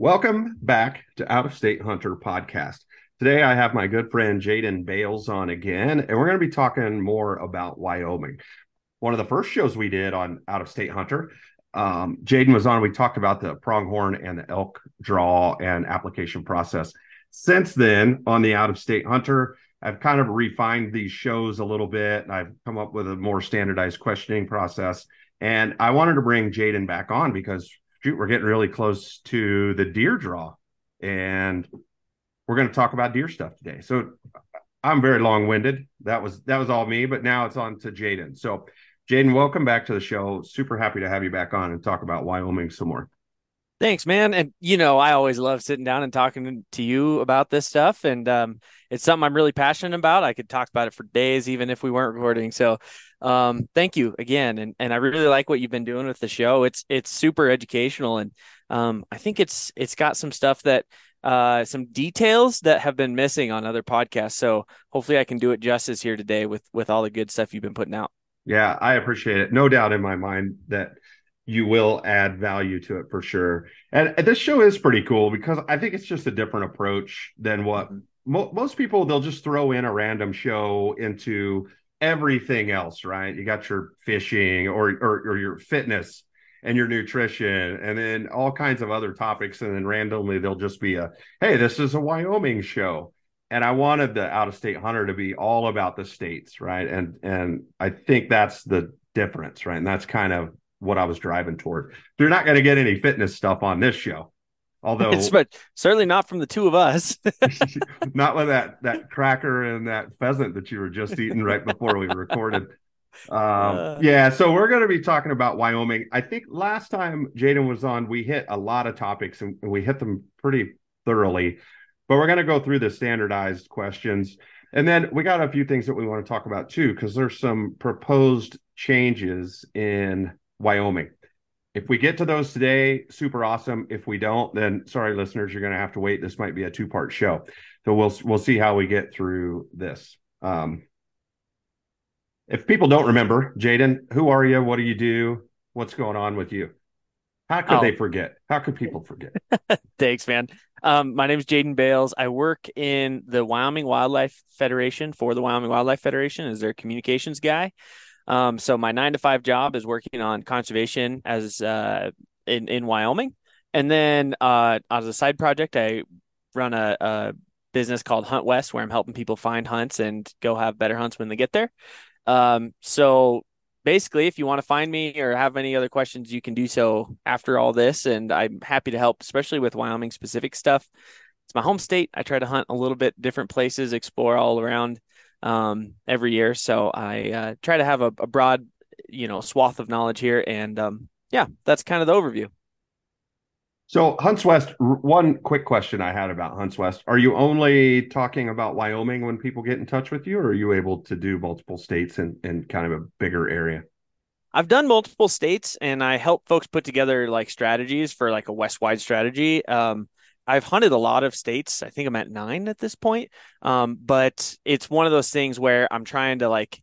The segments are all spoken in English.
Welcome back to Out of State Hunter podcast. Today I have my good friend Jaden Bales on again, and we're going to be talking more about Wyoming. One of the first shows we did on Out of State Hunter, um, Jaden was on. We talked about the pronghorn and the elk draw and application process. Since then, on the Out of State Hunter, I've kind of refined these shows a little bit, and I've come up with a more standardized questioning process. And I wanted to bring Jaden back on because shoot, we're getting really close to the deer draw, and we're going to talk about deer stuff today. So I'm very long winded. That was that was all me, but now it's on to Jaden. So Jaden, welcome back to the show. Super happy to have you back on and talk about Wyoming some more. Thanks, man. And you know, I always love sitting down and talking to you about this stuff. And um, it's something I'm really passionate about. I could talk about it for days, even if we weren't recording. So um, thank you again. And and I really like what you've been doing with the show. It's it's super educational and um, I think it's it's got some stuff that uh, some details that have been missing on other podcasts. So hopefully I can do it justice here today with with all the good stuff you've been putting out. Yeah, I appreciate it. No doubt in my mind that you will add value to it for sure. And this show is pretty cool because I think it's just a different approach than what mm-hmm. mo- most people they'll just throw in a random show into everything else, right? You got your fishing or or, or your fitness and your nutrition and then all kinds of other topics and then randomly they'll just be a hey this is a wyoming show and i wanted the out of state hunter to be all about the states right and and i think that's the difference right and that's kind of what I was driving toward. You're not going to get any fitness stuff on this show. Although but certainly not from the two of us. not with that that cracker and that pheasant that you were just eating right before we recorded. Um, uh, yeah, so we're going to be talking about Wyoming. I think last time Jaden was on, we hit a lot of topics and we hit them pretty thoroughly. But we're going to go through the standardized questions. And then we got a few things that we want to talk about too, because there's some proposed changes in Wyoming. If we get to those today, super awesome. If we don't, then sorry, listeners, you're going to have to wait. This might be a two part show, so we'll we'll see how we get through this. Um, if people don't remember, Jaden, who are you? What do you do? What's going on with you? How could oh. they forget? How could people forget? Thanks, man. Um, my name is Jaden Bales. I work in the Wyoming Wildlife Federation for the Wyoming Wildlife Federation as their communications guy. Um, so my nine to five job is working on conservation as uh, in in Wyoming, and then uh, as a side project, I run a, a business called Hunt West, where I'm helping people find hunts and go have better hunts when they get there. Um, so basically, if you want to find me or have any other questions, you can do so after all this, and I'm happy to help, especially with Wyoming specific stuff. It's my home state. I try to hunt a little bit different places, explore all around um, every year. So I uh, try to have a, a, broad, you know, swath of knowledge here. And um, yeah, that's kind of the overview. So Hunts West, one quick question I had about Hunts West. Are you only talking about Wyoming when people get in touch with you, or are you able to do multiple states and in kind of a bigger area? I've done multiple states and I help folks put together like strategies for like a west wide strategy. Um, I've hunted a lot of states. I think I'm at nine at this point. Um, but it's one of those things where I'm trying to like,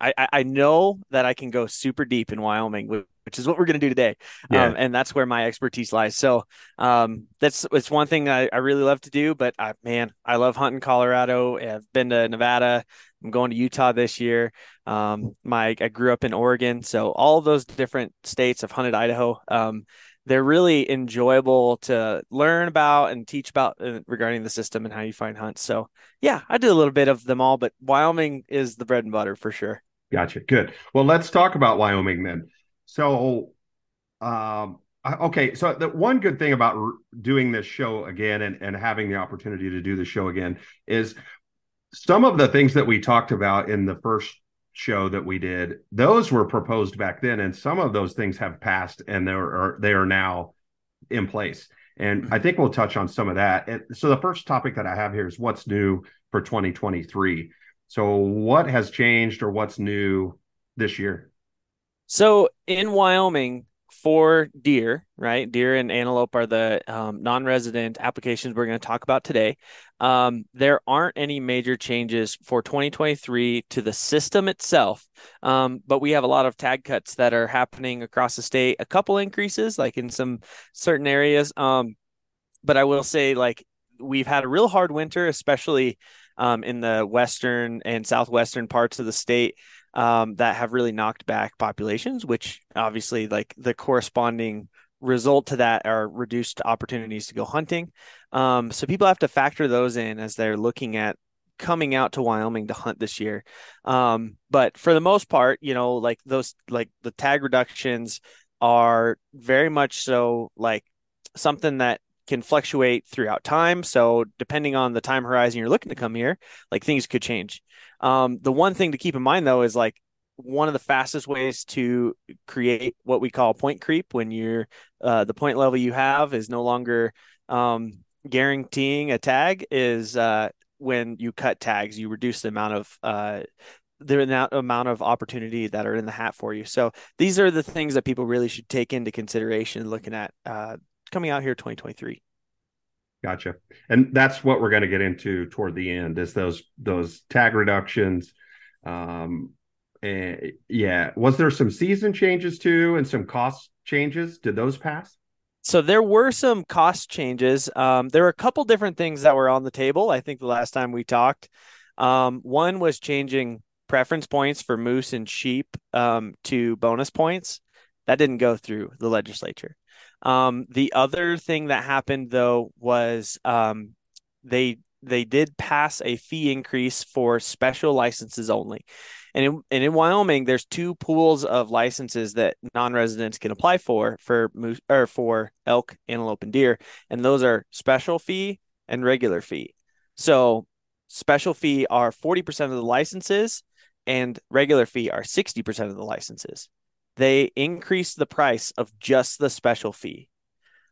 I, I know that I can go super deep in Wyoming, which is what we're going to do today. Yeah. Um, and that's where my expertise lies. So um, that's it's one thing I, I really love to do. But I, man, I love hunting Colorado. I've been to Nevada. I'm going to Utah this year. Um, my I grew up in Oregon, so all those different states. I've hunted Idaho. Um, they're really enjoyable to learn about and teach about uh, regarding the system and how you find hunts. So yeah, I do a little bit of them all, but Wyoming is the bread and butter for sure. Gotcha. Good. Well, let's talk about Wyoming then. So, um, okay. So the one good thing about doing this show again and, and having the opportunity to do the show again is some of the things that we talked about in the first show that we did, those were proposed back then, and some of those things have passed and they are they are now in place. And I think we'll touch on some of that. So the first topic that I have here is what's new for 2023. So what has changed or what's new this year? So in Wyoming, for deer, right? Deer and antelope are the um, non-resident applications we're going to talk about today. Um, there aren't any major changes for 2023 to the system itself, um, but we have a lot of tag cuts that are happening across the state. A couple increases, like in some certain areas. Um, but I will say, like, we've had a real hard winter, especially um, in the western and southwestern parts of the state um, that have really knocked back populations, which obviously, like, the corresponding result to that are reduced opportunities to go hunting. Um, so people have to factor those in as they're looking at coming out to Wyoming to hunt this year. Um, but for the most part, you know, like those, like the tag reductions are very much so like something that can fluctuate throughout time. So depending on the time horizon you're looking to come here, like things could change. Um, the one thing to keep in mind though is like one of the fastest ways to create what we call point creep when you're uh, the point level you have is no longer um, guaranteeing a tag is uh, when you cut tags you reduce the amount of uh, the amount of opportunity that are in the hat for you. So these are the things that people really should take into consideration looking at uh, coming out here 2023 gotcha. And that's what we're going to get into toward the end is those those tag reductions um, and yeah, was there some season changes too, and some cost changes? Did those pass? So there were some cost changes. Um, there were a couple different things that were on the table. I think the last time we talked, um, one was changing preference points for moose and sheep um, to bonus points. That didn't go through the legislature. Um, the other thing that happened though was um, they they did pass a fee increase for special licenses only. And in, and in Wyoming, there's two pools of licenses that non-residents can apply for for moose or for elk, antelope, and deer, and those are special fee and regular fee. So special fee are 40% of the licenses and regular fee are 60% of the licenses. They increase the price of just the special fee.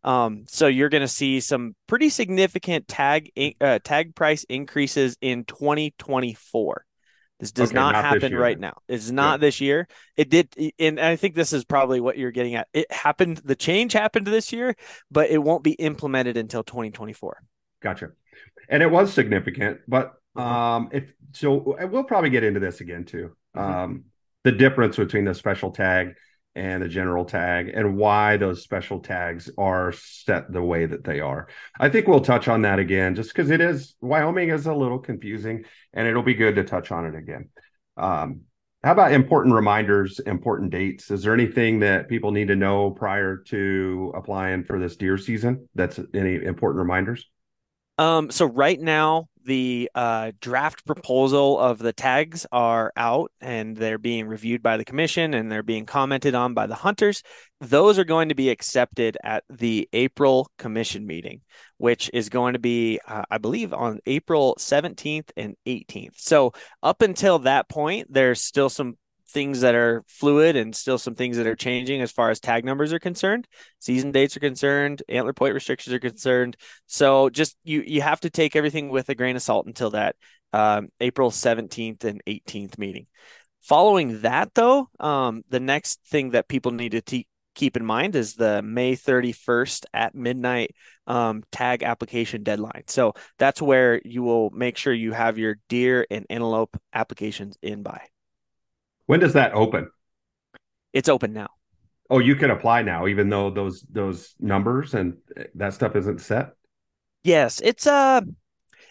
Um, so you're going to see some pretty significant tag uh, tag price increases in 2024. This does okay, not, not happen right now. It's not yeah. this year. It did, and I think this is probably what you're getting at. It happened. The change happened this year, but it won't be implemented until 2024. Gotcha. And it was significant, but mm-hmm. um, if so, we'll probably get into this again too. Mm-hmm. Um, the difference between the special tag and the general tag and why those special tags are set the way that they are. I think we'll touch on that again just because it is Wyoming is a little confusing and it'll be good to touch on it again. Um, how about important reminders, important dates? Is there anything that people need to know prior to applying for this deer season? That's any important reminders? Um, so right now, the uh, draft proposal of the tags are out and they're being reviewed by the commission and they're being commented on by the hunters. Those are going to be accepted at the April commission meeting, which is going to be, uh, I believe, on April 17th and 18th. So, up until that point, there's still some things that are fluid and still some things that are changing as far as tag numbers are concerned season dates are concerned antler point restrictions are concerned. So just you you have to take everything with a grain of salt until that um, april 17th and 18th meeting. Following that though um, the next thing that people need to te- keep in mind is the may 31st at midnight um, tag application deadline. So that's where you will make sure you have your deer and antelope applications in by when does that open? It's open now. Oh, you can apply now, even though those those numbers and that stuff isn't set. Yes, it's uh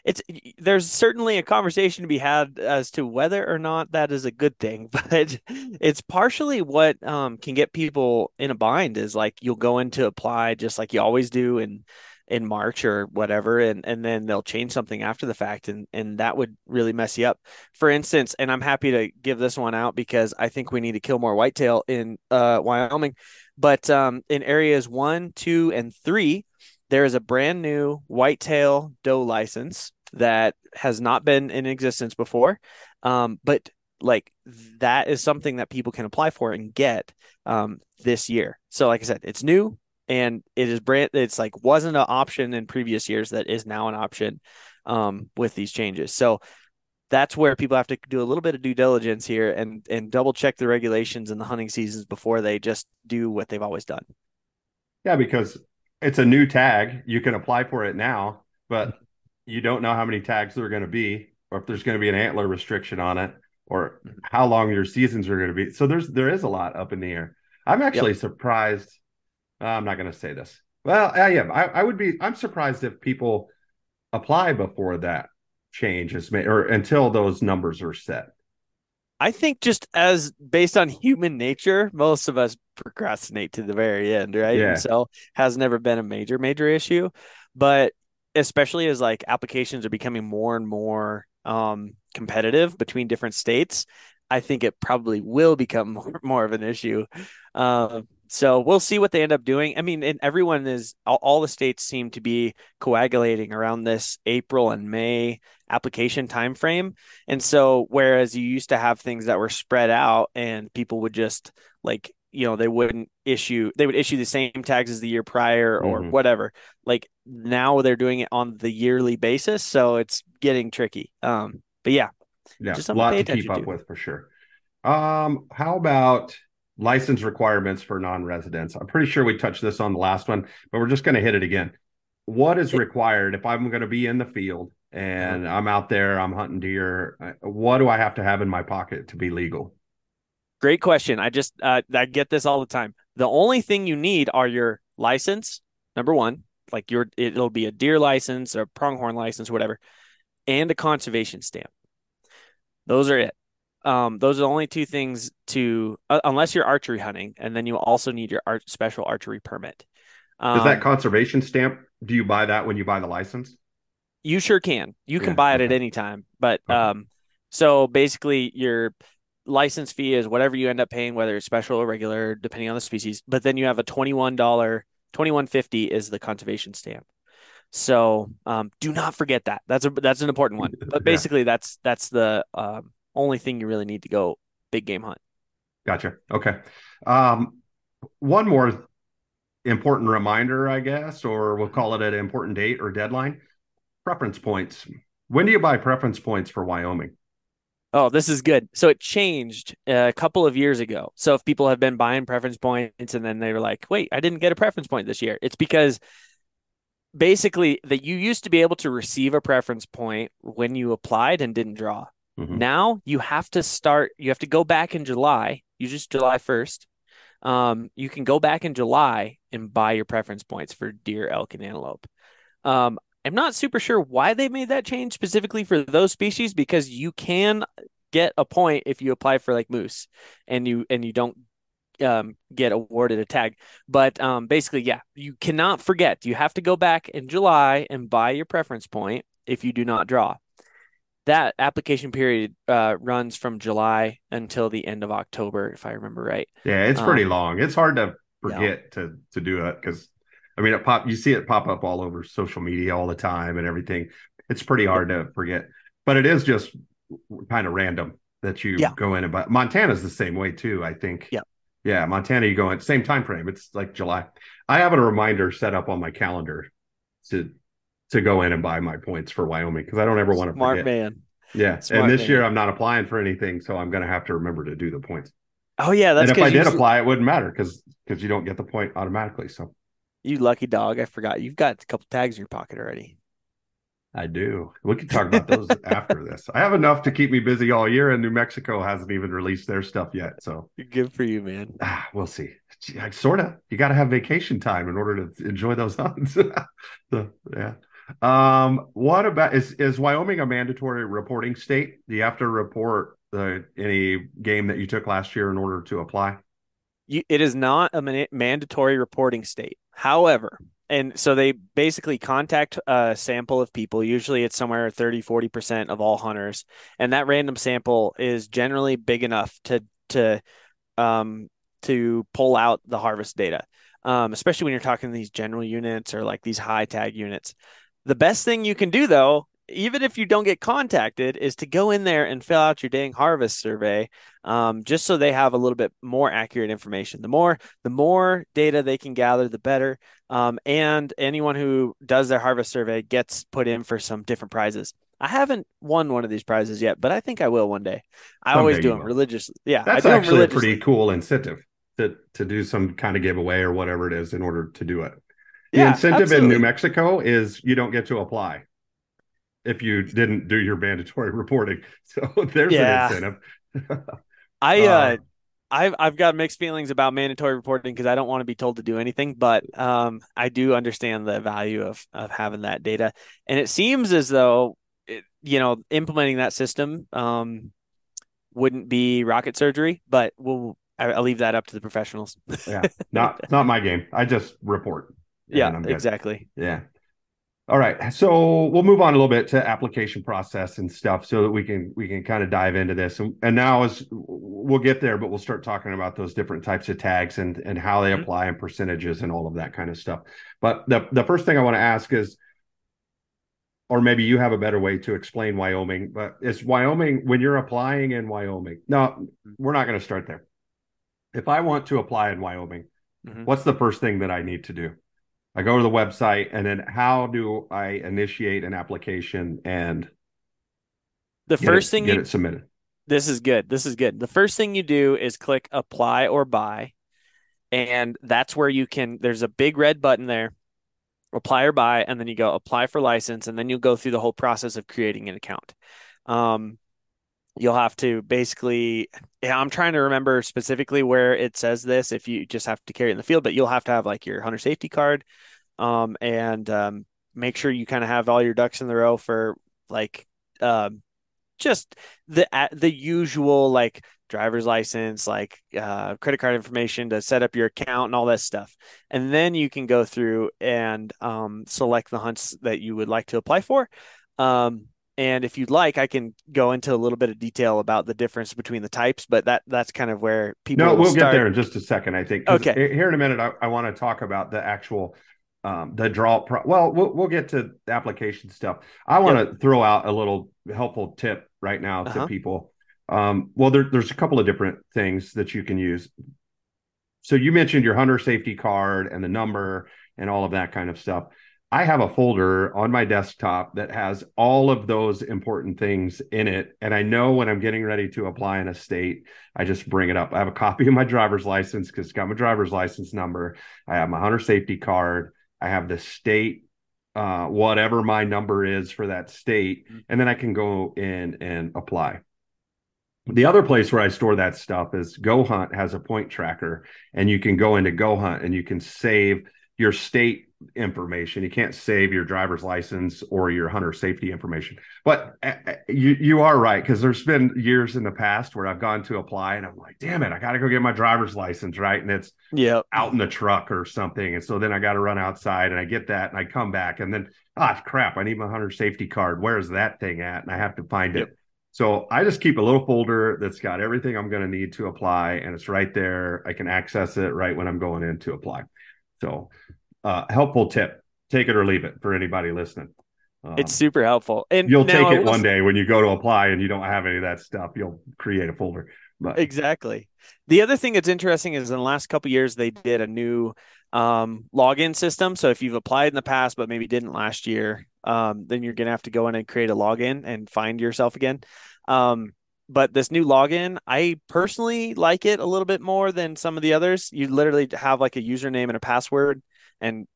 it's there's certainly a conversation to be had as to whether or not that is a good thing, but it's partially what um, can get people in a bind. Is like you'll go in to apply just like you always do, and in March or whatever, and and then they'll change something after the fact, and and that would really mess you up. For instance, and I'm happy to give this one out because I think we need to kill more whitetail in uh, Wyoming, but um, in areas one, two, and three, there is a brand new whitetail doe license that has not been in existence before, um, but like that is something that people can apply for and get um, this year. So, like I said, it's new and it is brand it's like wasn't an option in previous years that is now an option um, with these changes. So that's where people have to do a little bit of due diligence here and and double check the regulations and the hunting seasons before they just do what they've always done. Yeah because it's a new tag. You can apply for it now but you don't know how many tags there are going to be or if there's going to be an antler restriction on it or how long your seasons are going to be. So there's there is a lot up in the air. I'm actually yep. surprised I'm not going to say this. Well, I am. I, I would be. I'm surprised if people apply before that change is made or until those numbers are set. I think just as based on human nature, most of us procrastinate to the very end, right? Yeah. And so has never been a major, major issue. But especially as like applications are becoming more and more um, competitive between different states, I think it probably will become more, more of an issue. Uh, so we'll see what they end up doing. I mean, and everyone is all, all, the states seem to be coagulating around this April and May application timeframe. And so whereas you used to have things that were spread out and people would just like, you know, they wouldn't issue they would issue the same tags as the year prior or mm-hmm. whatever. Like now they're doing it on the yearly basis, so it's getting tricky. Um but yeah. Yeah, just a lot to keep up to. with for sure. Um how about license requirements for non-residents. I'm pretty sure we touched this on the last one, but we're just going to hit it again. What is required if I'm going to be in the field and I'm out there, I'm hunting deer? Uh, what do I have to have in my pocket to be legal? Great question. I just uh, I get this all the time. The only thing you need are your license, number one, like your it'll be a deer license or pronghorn license, whatever, and a conservation stamp. Those are it um, those are the only two things to uh, unless you're archery hunting and then you also need your art special archery permit. Um, is that conservation stamp do you buy that when you buy the license? You sure can. You can yeah, buy it at any time but okay. um so basically your license fee is whatever you end up paying whether it's special or regular depending on the species but then you have a $21 2150 is the conservation stamp. So um, do not forget that. That's a that's an important one. But basically yeah. that's that's the um, only thing you really need to go big game hunt. Gotcha. Okay. Um, one more important reminder, I guess, or we'll call it an important date or deadline. Preference points. When do you buy preference points for Wyoming? Oh, this is good. So it changed a couple of years ago. So if people have been buying preference points and then they were like, wait, I didn't get a preference point this year, it's because basically that you used to be able to receive a preference point when you applied and didn't draw. Mm-hmm. Now you have to start, you have to go back in July, you just July 1st. Um, you can go back in July and buy your preference points for deer, elk, and antelope. Um, I'm not super sure why they made that change specifically for those species because you can get a point if you apply for like moose and you and you don't um, get awarded a tag. But um, basically, yeah, you cannot forget. You have to go back in July and buy your preference point if you do not draw that application period uh, runs from July until the end of October, if I remember right. Yeah, it's pretty um, long. It's hard to forget yeah. to to do it because I mean, it pop you see it pop up all over social media all the time and everything. It's pretty hard to forget, but it is just kind of random that you yeah. go in and buy. Montana's the same way too. I think. Yeah. Yeah, Montana, you go in same time frame. It's like July. I have a reminder set up on my calendar to to go in and buy my points for Wyoming because I don't ever want to Smart forget. man. Yeah, Smart and this man. year I'm not applying for anything, so I'm going to have to remember to do the points. Oh yeah, that's and if I did apply, it wouldn't matter because because you don't get the point automatically. So you lucky dog, I forgot you've got a couple tags in your pocket already. I do. We can talk about those after this. I have enough to keep me busy all year, and New Mexico hasn't even released their stuff yet. So good for you, man. Ah, we'll see. Sort of. You got to have vacation time in order to enjoy those hunts. so, yeah. Um, what about is is Wyoming a mandatory reporting state? Do you have to report the any game that you took last year in order to apply? You, it is not a man- mandatory reporting state. However, and so they basically contact a sample of people. Usually it's somewhere 30, 40% of all hunters. And that random sample is generally big enough to, to, um, to pull out the harvest data. Um, especially when you're talking these general units or like these high tag units. The best thing you can do though, even if you don't get contacted, is to go in there and fill out your dang harvest survey, um, just so they have a little bit more accurate information. The more the more data they can gather, the better. Um, and anyone who does their harvest survey gets put in for some different prizes. I haven't won one of these prizes yet, but I think I will one day. I Someday always do them religiously. Yeah, that's actually a pretty cool incentive to to do some kind of giveaway or whatever it is in order to do it. The yeah, incentive absolutely. in New Mexico is you don't get to apply if you didn't do your mandatory reporting. So there's yeah. an incentive. I uh, uh I've I've got mixed feelings about mandatory reporting because I don't want to be told to do anything, but um, I do understand the value of of having that data, and it seems as though it, you know implementing that system um, wouldn't be rocket surgery, but we'll I'll leave that up to the professionals. yeah, not not my game. I just report. Yeah, exactly. Yeah. All right. So we'll move on a little bit to application process and stuff so that we can we can kind of dive into this. And, and now as we'll get there, but we'll start talking about those different types of tags and and how they mm-hmm. apply and percentages and all of that kind of stuff. But the the first thing I want to ask is or maybe you have a better way to explain Wyoming, but it's Wyoming when you're applying in Wyoming. No, we're not going to start there. If I want to apply in Wyoming, mm-hmm. what's the first thing that I need to do? I go to the website and then how do I initiate an application and the first it, thing get you, it submitted. This is good. This is good. The first thing you do is click apply or buy. And that's where you can there's a big red button there. Apply or buy, and then you go apply for license, and then you'll go through the whole process of creating an account. Um, you'll have to basically yeah, i'm trying to remember specifically where it says this if you just have to carry it in the field but you'll have to have like your hunter safety card um, and um, make sure you kind of have all your ducks in the row for like um, just the the usual like driver's license like uh, credit card information to set up your account and all that stuff. And then you can go through and um, select the hunts that you would like to apply for. Um, and if you'd like, I can go into a little bit of detail about the difference between the types, but that that's kind of where people. No, we'll start. get there in just a second. I think. Okay. Here in a minute, I, I want to talk about the actual um, the draw. Pro- well, well, we'll get to the application stuff. I want to yep. throw out a little helpful tip right now uh-huh. to people. Um, well, there, there's a couple of different things that you can use. So you mentioned your hunter safety card and the number and all of that kind of stuff. I have a folder on my desktop that has all of those important things in it. And I know when I'm getting ready to apply in a state, I just bring it up. I have a copy of my driver's license because it's got my driver's license number. I have my hunter safety card. I have the state, uh, whatever my number is for that state. Mm-hmm. And then I can go in and apply. The other place where I store that stuff is GoHunt has a point tracker, and you can go into GoHunt and you can save your state information. You can't save your driver's license or your hunter safety information. But uh, uh, you you are right because there's been years in the past where I've gone to apply and I'm like, damn it, I got to go get my driver's license, right? And it's yeah out in the truck or something, and so then I got to run outside and I get that and I come back and then ah crap, I need my hunter safety card. Where's that thing at? And I have to find yep. it. So I just keep a little folder that's got everything I'm going to need to apply, and it's right there. I can access it right when I'm going in to apply. So uh, helpful tip. Take it or leave it for anybody listening. Um, it's super helpful. And you'll take it one day when you go to apply and you don't have any of that stuff. You'll create a folder. But. Exactly. The other thing that's interesting is in the last couple years they did a new um, login system. So if you've applied in the past but maybe didn't last year, um, then you're gonna have to go in and create a login and find yourself again. Um, but this new login, I personally like it a little bit more than some of the others. You literally have like a username and a password, and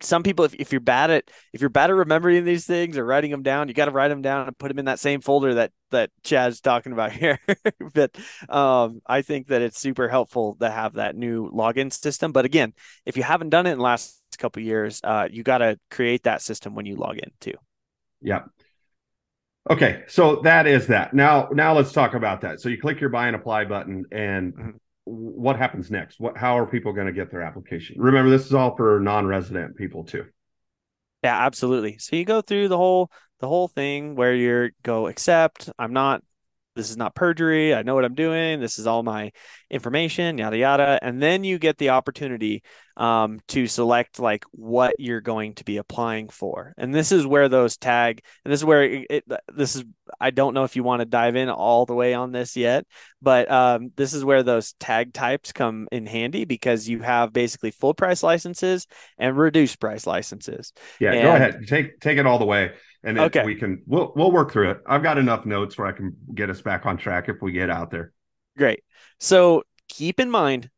some people if, if you're bad at if you're bad at remembering these things or writing them down you got to write them down and put them in that same folder that that chad's talking about here. But um, i think that it's super helpful to have that new login system. But again if you haven't done it in the last couple years uh, you got to create that system when you log in too. Yeah okay so that is that now now let's talk about that so you click your buy and apply button and mm-hmm what happens next? What how are people going to get their application? Remember, this is all for non-resident people too. Yeah, absolutely. So you go through the whole the whole thing where you're go accept. I'm not this is not perjury. I know what I'm doing. This is all my information, yada yada. And then you get the opportunity um, to select like what you're going to be applying for. And this is where those tag. And this is where it, it this is. I don't know if you want to dive in all the way on this yet, but um, this is where those tag types come in handy because you have basically full price licenses and reduced price licenses. Yeah, and, go ahead. Take take it all the way and okay. we can we'll we'll work through it. I've got enough notes where I can get us back on track if we get out there. Great. So keep in mind,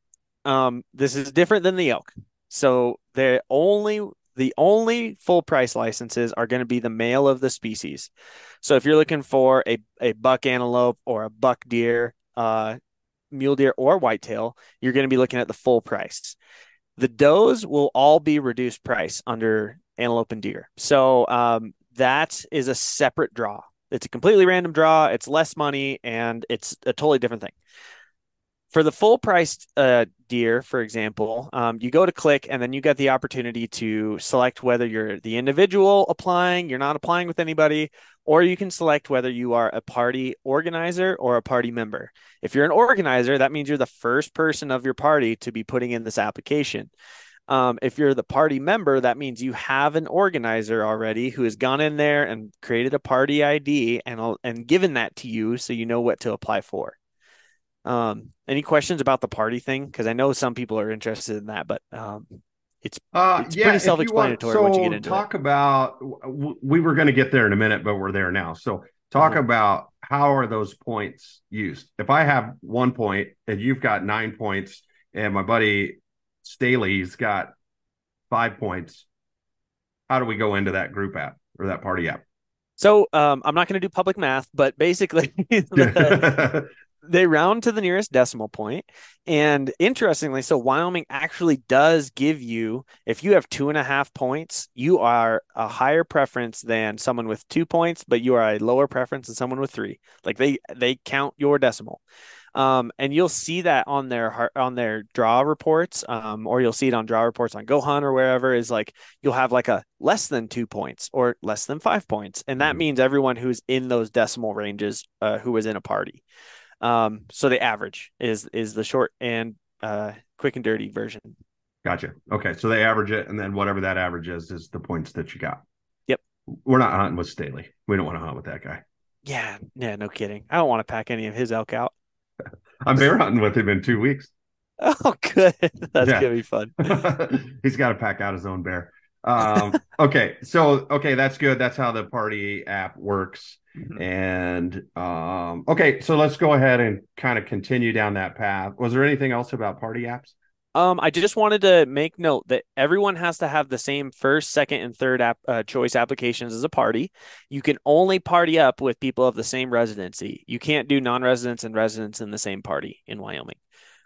um, this is different than the elk. So the only the only full price licenses are going to be the male of the species. So if you're looking for a, a buck antelope or a buck deer, uh, mule deer or whitetail, you're going to be looking at the full price. The does will all be reduced price under antelope and deer. So um, that is a separate draw. It's a completely random draw. It's less money and it's a totally different thing. For the full priced uh, deer, for example, um, you go to click and then you get the opportunity to select whether you're the individual applying, you're not applying with anybody, or you can select whether you are a party organizer or a party member. If you're an organizer, that means you're the first person of your party to be putting in this application. Um, if you're the party member, that means you have an organizer already who has gone in there and created a party ID and and given that to you, so you know what to apply for. Um, any questions about the party thing? Because I know some people are interested in that, but um, it's, uh, it's yeah, pretty self-explanatory want, so once you get into talk it. about we were going to get there in a minute, but we're there now. So talk Mhm. about how are those points used? If I have one point and you've got nine points, and my buddy Staley's got five points, how do we go into that group app or that party app? So um, I'm not going to do public math, but basically, the, they round to the nearest decimal point. And interestingly, so Wyoming actually does give you, if you have two and a half points, you are a higher preference than someone with two points, but you are a lower preference than someone with three. Like they they count your decimal. Um, and you'll see that on their on their draw reports, um, or you'll see it on draw reports on GoHunt or wherever. Is like you'll have like a less than two points or less than five points, and that Mhm. means everyone who's in those decimal ranges uh, who was in a party. Um, so the average is is the short and uh, quick and dirty version. Gotcha. Okay, so they average it, and then whatever that average is is the points that you got. Yep. We're not hunting with Staley. We don't want to hunt with that guy. Yeah, yeah, no kidding. I don't want to pack any of his elk out. I'm bear hunting with him in two weeks. Oh, good. That's Yeah. gonna be fun. He's got to pack out his own bear. Um, okay, so okay, that's good. That's how the party app works. Mhm. And um, okay, so let's go ahead and kind of continue down that path. Was there anything else about party apps? Um, I just wanted to make note that everyone has to have the same first, second, and third app uh, choice applications as a party. You can only party up with people of the same residency. You can't do non-residents and residents in the same party in Wyoming.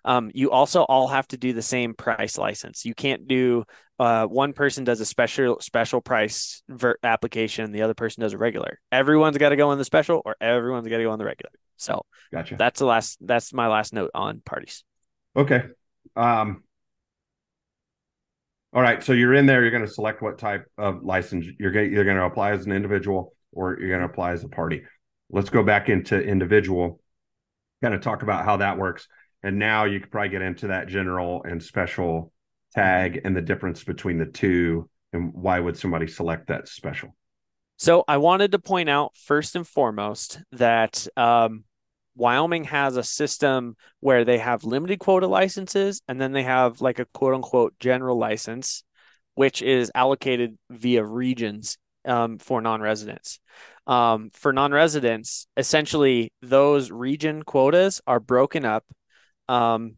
Um, you also all have to do the same price license. You can't do uh, one person does a special special price ver- application, the other person does a regular. Everyone's got to go on the special, or everyone's got to go on the regular. So Gotcha. that's the last. That's my last note on parties. Okay. Um, all right. So you're in there. You're going to select what type of license you're going. You're going to apply as an individual, or you're going to apply as a party. Let's go back into individual. Kind of talk about how that works, and now you could probably get into that general and special tag and the difference between the two, and why would somebody select that special? So I wanted to point out first and foremost that um, Wyoming has a system where they have limited quota licenses and then they have like a quote unquote general license, which is allocated via regions um, for non residents. Um, for non residents, essentially, those region quotas are broken up um,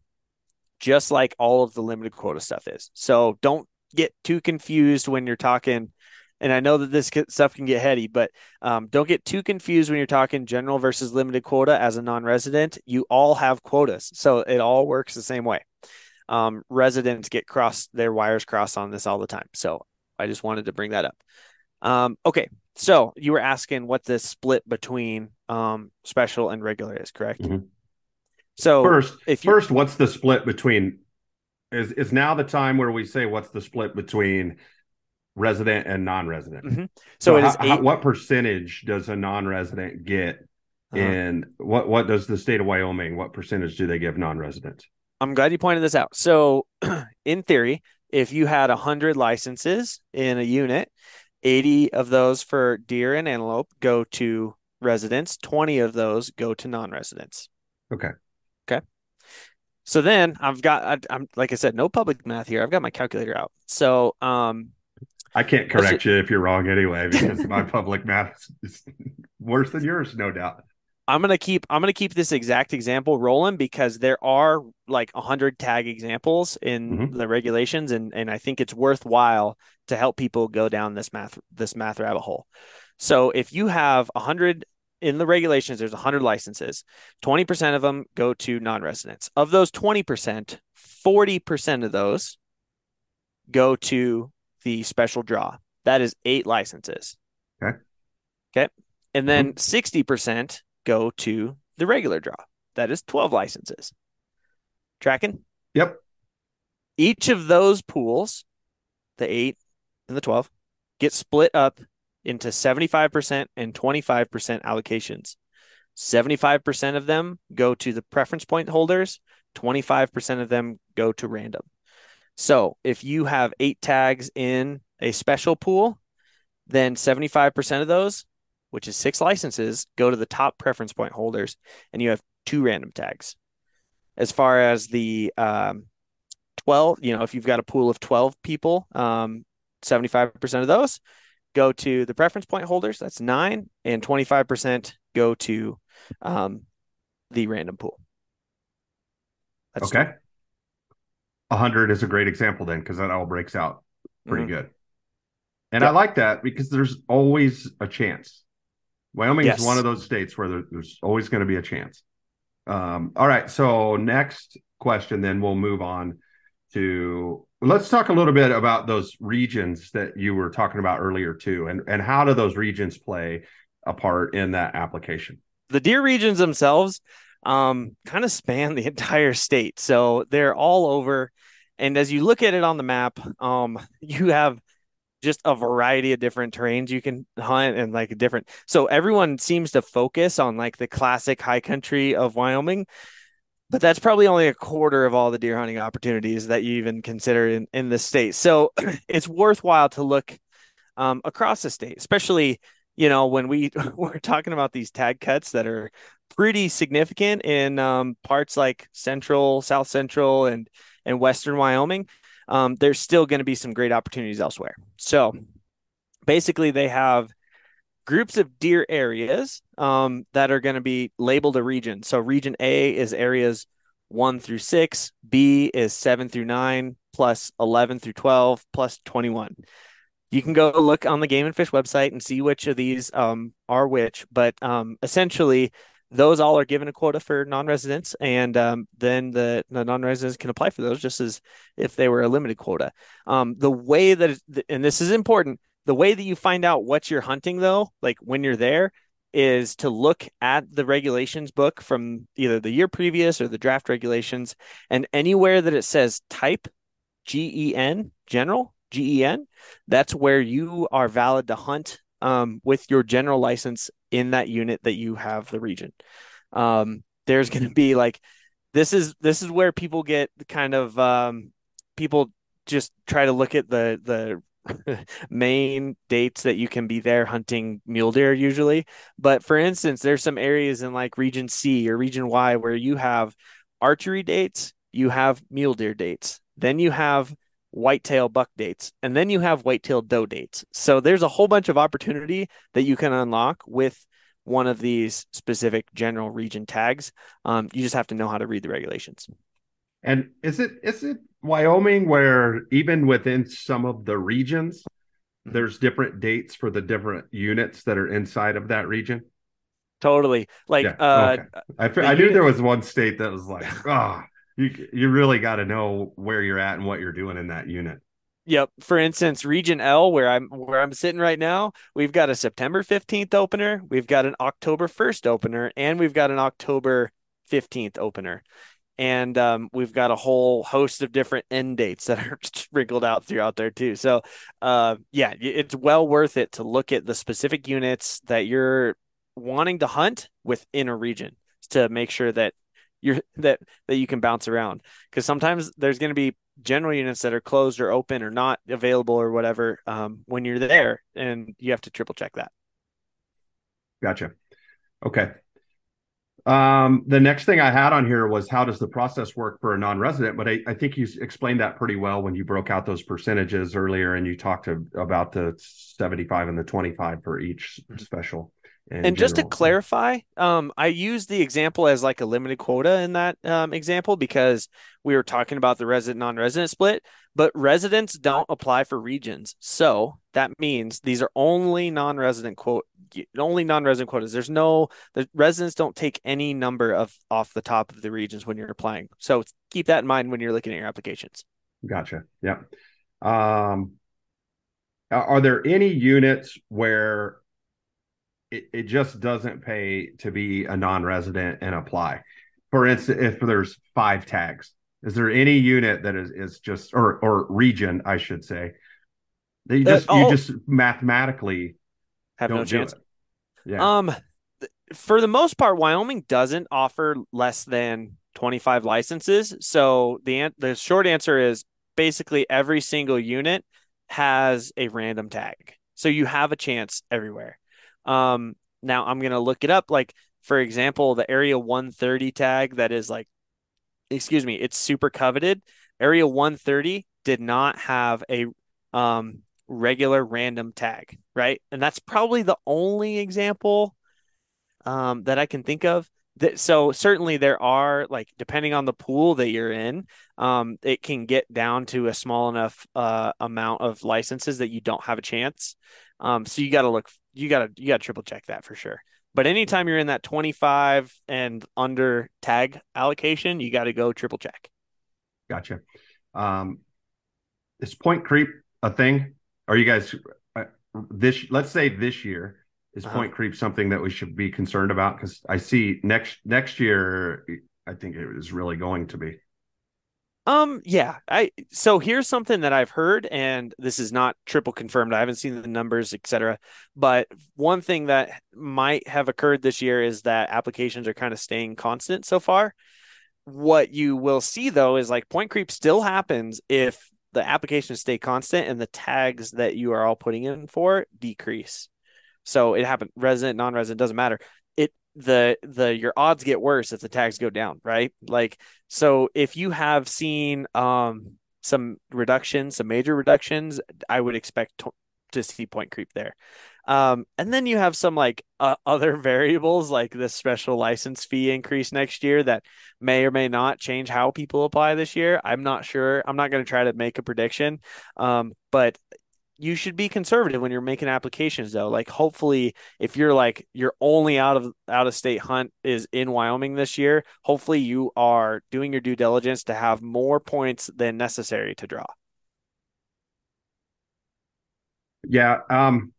just like all of the limited quota stuff is. So don't get too confused when you're talking and I know that this stuff can get heady, but um, don't get too confused when you're talking general versus limited quota as a non-resident. You all have quotas, so it all works the same way. Um, residents get crossed, their wires crossed on this all the time. So I just wanted to bring that up. Um, okay, so you were asking what the split between um, special and regular is, correct? Mhm. So First, if you- first, what's the split between? Is is now the time where we say what's the split between resident and non-resident? Mhm. so, it is how- how- eight. what percentage does a non-resident get Uh-huh. and what what does the state of Wyoming what percentage do they give non-residents? I'm glad you pointed this out. So, in theory, if you had 100 licenses in a unit, 80 of those for deer and antelope go to residents, 20 of those go to non residents. Okay. Okay. So then I've got, I, I'm like I said, no public math here. I've got my calculator out. So, um, I can't correct you if you're wrong anyway because my public math is worse than yours, no doubt. I'm gonna keep I'm gonna keep this exact example rolling because there are like hundred tag examples in Mhm. the regulations, and and I think it's worthwhile to help people go down this math this math rabbit hole. So if you have hundred in the regulations, there's 100 licenses. 20% of them go to non-residents. Of those 20%, 40% of those go to the special draw. That is eight licenses. Okay. Okay. And then mm-hmm. 60% go to the regular draw. That is 12 licenses. Tracking? Yep. Each of those pools, the eight and the 12, get split up into 75% and 25% allocations. 75% of them go to the preference point holders, 25% of them go to random. So if you have eight tags in a special pool, then 75% of those, which is six licenses, go to the top preference point holders, and you have two random tags. As far as the um, 12, you know, if you've got a pool of 12 people, um, 75% of those go to the preference point holders. That's nine, and 25% go to um, the random pool. That's okay. A hundred is a great example then, because that all breaks out pretty mm-hmm. good. And yep. I like that because there's always a chance. Wyoming yes. is one of those states where there, there's always going to be a chance. Um, all right. So next question, then we'll move on to let's talk a little bit about those regions that you were talking about earlier too, and and how do those regions play a part in that application? The deer regions themselves um, kind of span the entire state, so they're all over. And as you look at it on the map, um, you have just a variety of different terrains you can hunt and like different. So everyone seems to focus on like the classic high country of Wyoming but that's probably only a quarter of all the deer hunting opportunities that you even consider in, in the state. So it's worthwhile to look um, across the state, especially, you know, when we we're talking about these tag cuts that are pretty significant in um, parts like central, south central, and and western Wyoming. Um, there's still going to be some great opportunities elsewhere. So basically, they have groups of deer areas um, that are going to be labeled a region. So region A is areas one through six, B is seven through nine, plus 11 through 12, plus 21. You can go look on the Game and Fish website and see which of these um, are which, but um, essentially, those all are given a quota for non-residents, and um, then the, the, non-residents can apply for those just as if they were a limited quota. Um, the way that, and this is important, the way that you find out what you're hunting, though, like when you're there, is to look at the regulations book from either the year previous or the draft regulations. And anywhere that it says type GEN, general, GEN, that's where you are valid to hunt um, with your general license in that unit that you have the region. Um, there's going to be like, this is this is where people get kind of um, people just try to look at the the main dates that you can be there hunting mule deer usually. But for instance, there's some areas in like region C or region Y where you have archery dates, you have mule deer dates, then you have whitetail buck dates, and then you have whitetail doe dates. So there's a whole bunch of opportunity that you can unlock with one of these specific general region tags. Um, you just have to know how to read the regulations. And is it is it Wyoming where even within some of the regions, mm-hmm. there's different dates for the different units that are inside of that region? Totally. Like yeah. uh okay. I, I knew unit... there was one state that was like, oh, you you really got to know where you're at and what you're doing in that unit. Yep. For instance, Region L, where I'm where I'm sitting right now, we've got a September 15th opener, we've got an October 1st opener, and we've got an October 15th opener and um, we've got a whole host of different end dates that are sprinkled out throughout there too. So, uh, yeah, it's well worth it to look at the specific units that you're wanting to hunt within a region to make sure that you're that that you can bounce around because sometimes there's going to be general units that are closed or open or not available or whatever um, when you're there, and you have to triple check that. Gotcha. Okay. Um, the next thing I had on here was how does the process work for a non-resident? But I, I, think you explained that pretty well when you broke out those percentages earlier, and you talked to, about the seventy-five and the twenty-five for each special. And general. just to clarify, um, I use the example as like a limited quota in that um, example because we were talking about the resident non-resident split, but residents don't apply for regions. So that means these are only non-resident quote only non-resident quotas. There's no the residents don't take any number of off the top of the regions when you're applying. So keep that in mind when you're looking at your applications. Gotcha. Yeah. Um, are there any units where it, it just doesn't pay to be a non-resident and apply? For instance, if there's five tags, is there any unit that is is just or or region, I should say, that you just uh, oh, you just mathematically have no chance? Yeah. Um, for the most part, Wyoming doesn't offer less than 25 licenses. So the the short answer is basically every single unit has a random tag. So you have a chance everywhere. Um, now I'm to look it up. Like, for example, the Area 130 tag that is like, excuse me, it's super coveted. Area 130 did not have a um, regular random tag, right? And that's probably the only example um, that I can think of that so certainly there are like depending on the pool that you're in um, it can get down to a small enough uh, amount of licenses that you don't have a chance um, so you got to look you got to you got to triple check that for sure but anytime you're in that 25 and under tag allocation you got to go triple check gotcha um, is point creep a thing are you guys uh, this let's say this year is uh-huh. point creep something that we should be concerned about? Because I see next next year, I think it is really going to be. Um, yeah, I so here's something that I've heard, and this is not triple confirmed. I haven't seen the numbers, etc. But one thing that might have occurred this year is that applications are kind of staying constant so far. What you will see though is like point creep still happens if the applications stay constant and the tags that you are all putting in for decrease. So it happened resident, non-resident, doesn't matter. The the your odds get worse if the tags go down, right? Like so if you have seen um some reductions, some major reductions, I would expect to, to see point creep there. Um, and then you have some like uh, other variables like this special license fee increase next year that may or may not change how people apply this year. I'm not sure. I'm not going to try to make a prediction. Um, but you should be conservative when you're making applications though like hopefully if you're like your only out of out of state hunt is in wyoming this year hopefully you are doing your due diligence to have more points than necessary to draw yeah um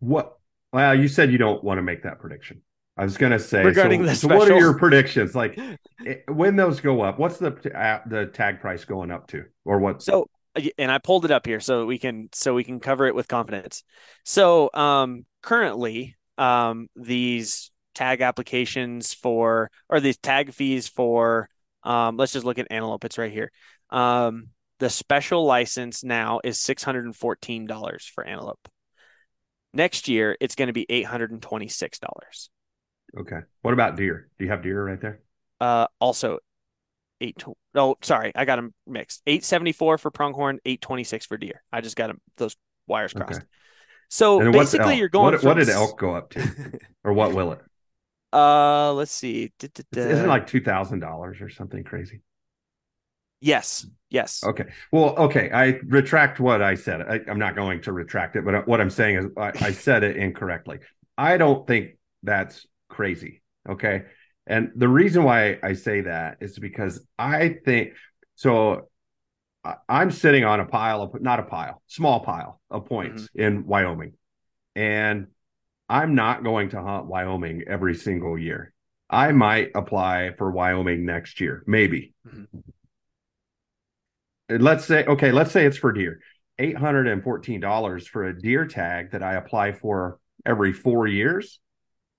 what well you said you don't want to make that prediction I was going to say regarding so, the so what are your predictions? Like when those go up, what's the uh, the tag price going up to, or what? So and I pulled it up here so we can so we can cover it with confidence. So um, currently, um, these tag applications for or these tag fees for um, let's just look at Antelope. It's right here. Um, the special license now is six hundred and fourteen dollars for Antelope. Next year, it's going to be eight hundred and twenty six dollars. Okay. What about deer? Do you have deer right there? Uh, also eight. Oh, sorry, I got them mixed. Eight seventy four for pronghorn, eight twenty six for deer. I just got them those wires crossed. Okay. So and basically, you're going. What, from... what, did elk go up to, or what will it? Uh, let's see. Isn't it like two thousand dollars or something crazy? Yes. Yes. Okay. Well, okay. I retract what I said. I, am not going to retract it, but what I'm saying is I, I said it incorrectly. I don't think that's crazy. Okay. And the reason why I say that is because I think so. I'm sitting on a pile of not a pile, small pile of points mm-hmm. in Wyoming, and I'm not going to hunt Wyoming every single year. I might apply for Wyoming next year, maybe. Mm-hmm. Let's say, okay, let's say it's for deer. $814 for a deer tag that I apply for every four years.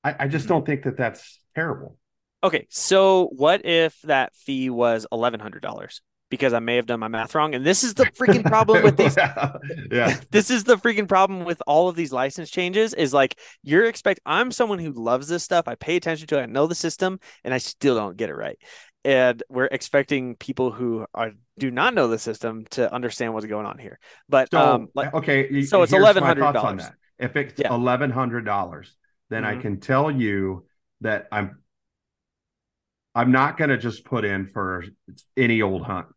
I, I just mm-hmm. don't think that that's terrible. Okay, so what if that fee was eleven hundred dollars? Because I may have done my math wrong, and this is the freaking problem with these. yeah, this is the freaking problem with all of these license changes. Is like you're expect. I'm someone who loves this stuff. I pay attention to it. I know the system, and I still don't get it right. And we're expecting people who are do not know the system to understand what's going on here. But so, um, like, okay, so it's eleven hundred dollars. If it's eleven hundred dollars, then mm-hmm. I can tell you that I'm I'm not going to just put in for any old hunt.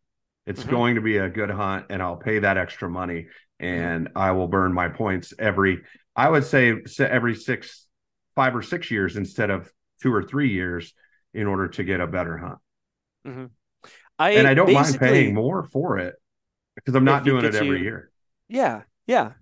It's Mhm. going to be a good hunt, and I'll pay that extra money, and I will burn my points every. I would say every six, five or six years instead of two or three years in order to get a better hunt. I and I don't mind paying more for it because I'm not doing it every you- year. Yeah, yeah.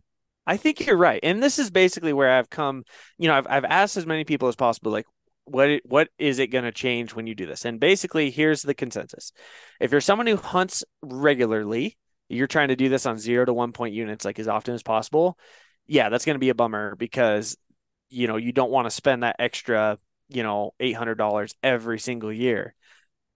I think you're right. And this is basically where I've come, you know, I've I've asked as many people as possible like what what is it going to change when you do this? And basically here's the consensus. If you're someone who hunts regularly, you're trying to do this on 0 to 1 point units like as often as possible. Yeah, that's going to be a bummer because you know, you don't want to spend that extra, you know, $800 every single year.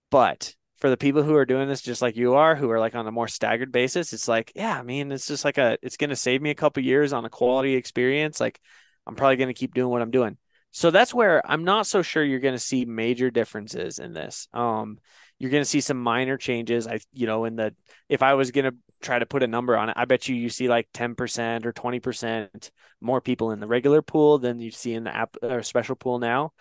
But for the people who are doing this just like you are, who are like on a more staggered basis, it's like, yeah, I mean, it's just like a, it's going to save me a couple years on a quality experience. Like, I'm probably going to keep doing what I'm doing. So that's where I'm not so sure you're going to see major differences in this. Um, you're going to see some minor changes. I, you know, in the, if I was going to try to put a number on it, I bet you you see like 10% or 20% more people in the regular pool than you see in the app or special pool now.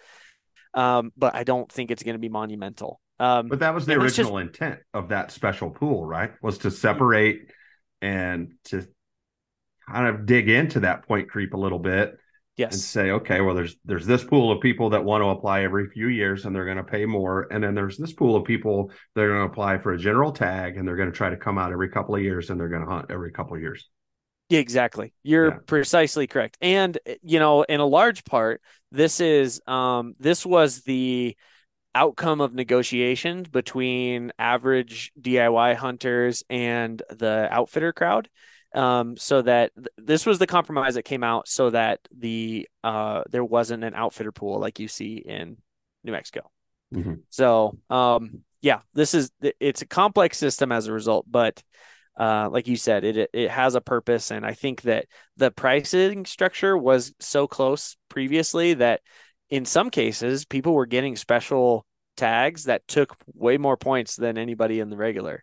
Um, but I don't think it's going to be monumental. Um, But that was the let's just- original intent of that special pool, right? Was to separate and to kind of dig into that point creep a little bit and say, okay, well, there's there's this pool of people that want to apply every few years and they're going to pay more, and then there's this pool of people that are going to apply for a general tag and they're going to try to come out every couple of years and they're going to hunt every couple of years. Exactly. You're Yeah. precisely correct. And you know, in a large part, this is um this was the outcome of negotiations between average DIY hunters and the outfitter crowd. Um, so that th- this was the compromise that came out so that the uh there wasn't an outfitter pool like you see in New Mexico. Mhm. So um yeah, this is it's a complex system as a result, but uh, like you said, it it has a purpose, and I think that the pricing structure was so close previously that in some cases people were getting special tags that took way more points than anybody in the regular.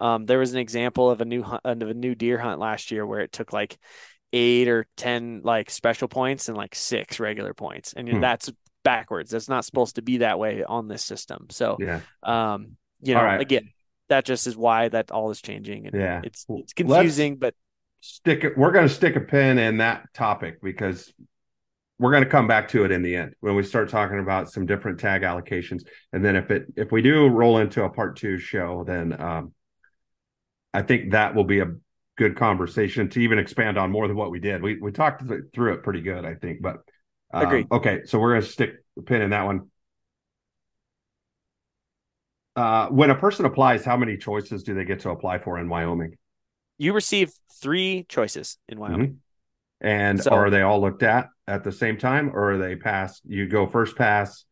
Um, there was an example of a new hunt, of a new deer hunt last year where it took like eight or ten like special points and like six regular points, and Hmm. that's backwards. That's not supposed to be that way on this system. So, Yeah, um, you know, right. again, that just is why that all is changing. And yeah. it's it's confusing, but stick it we're going to stick a pin in that topic because we're going to come back to it in the end when we start talking about some different tag allocations and then if it if we do roll into a part two show then um i think that will be a good conversation to even expand on more than what we did we we talked th- through it pretty good i think but um, Agreed. okay so we're going to stick a pin in that one uh when a person applies how many choices do they get to apply for in wyoming you receive three choices in Wyoming. And So- are they all looked at at the same time, or are they pass? You go first pass,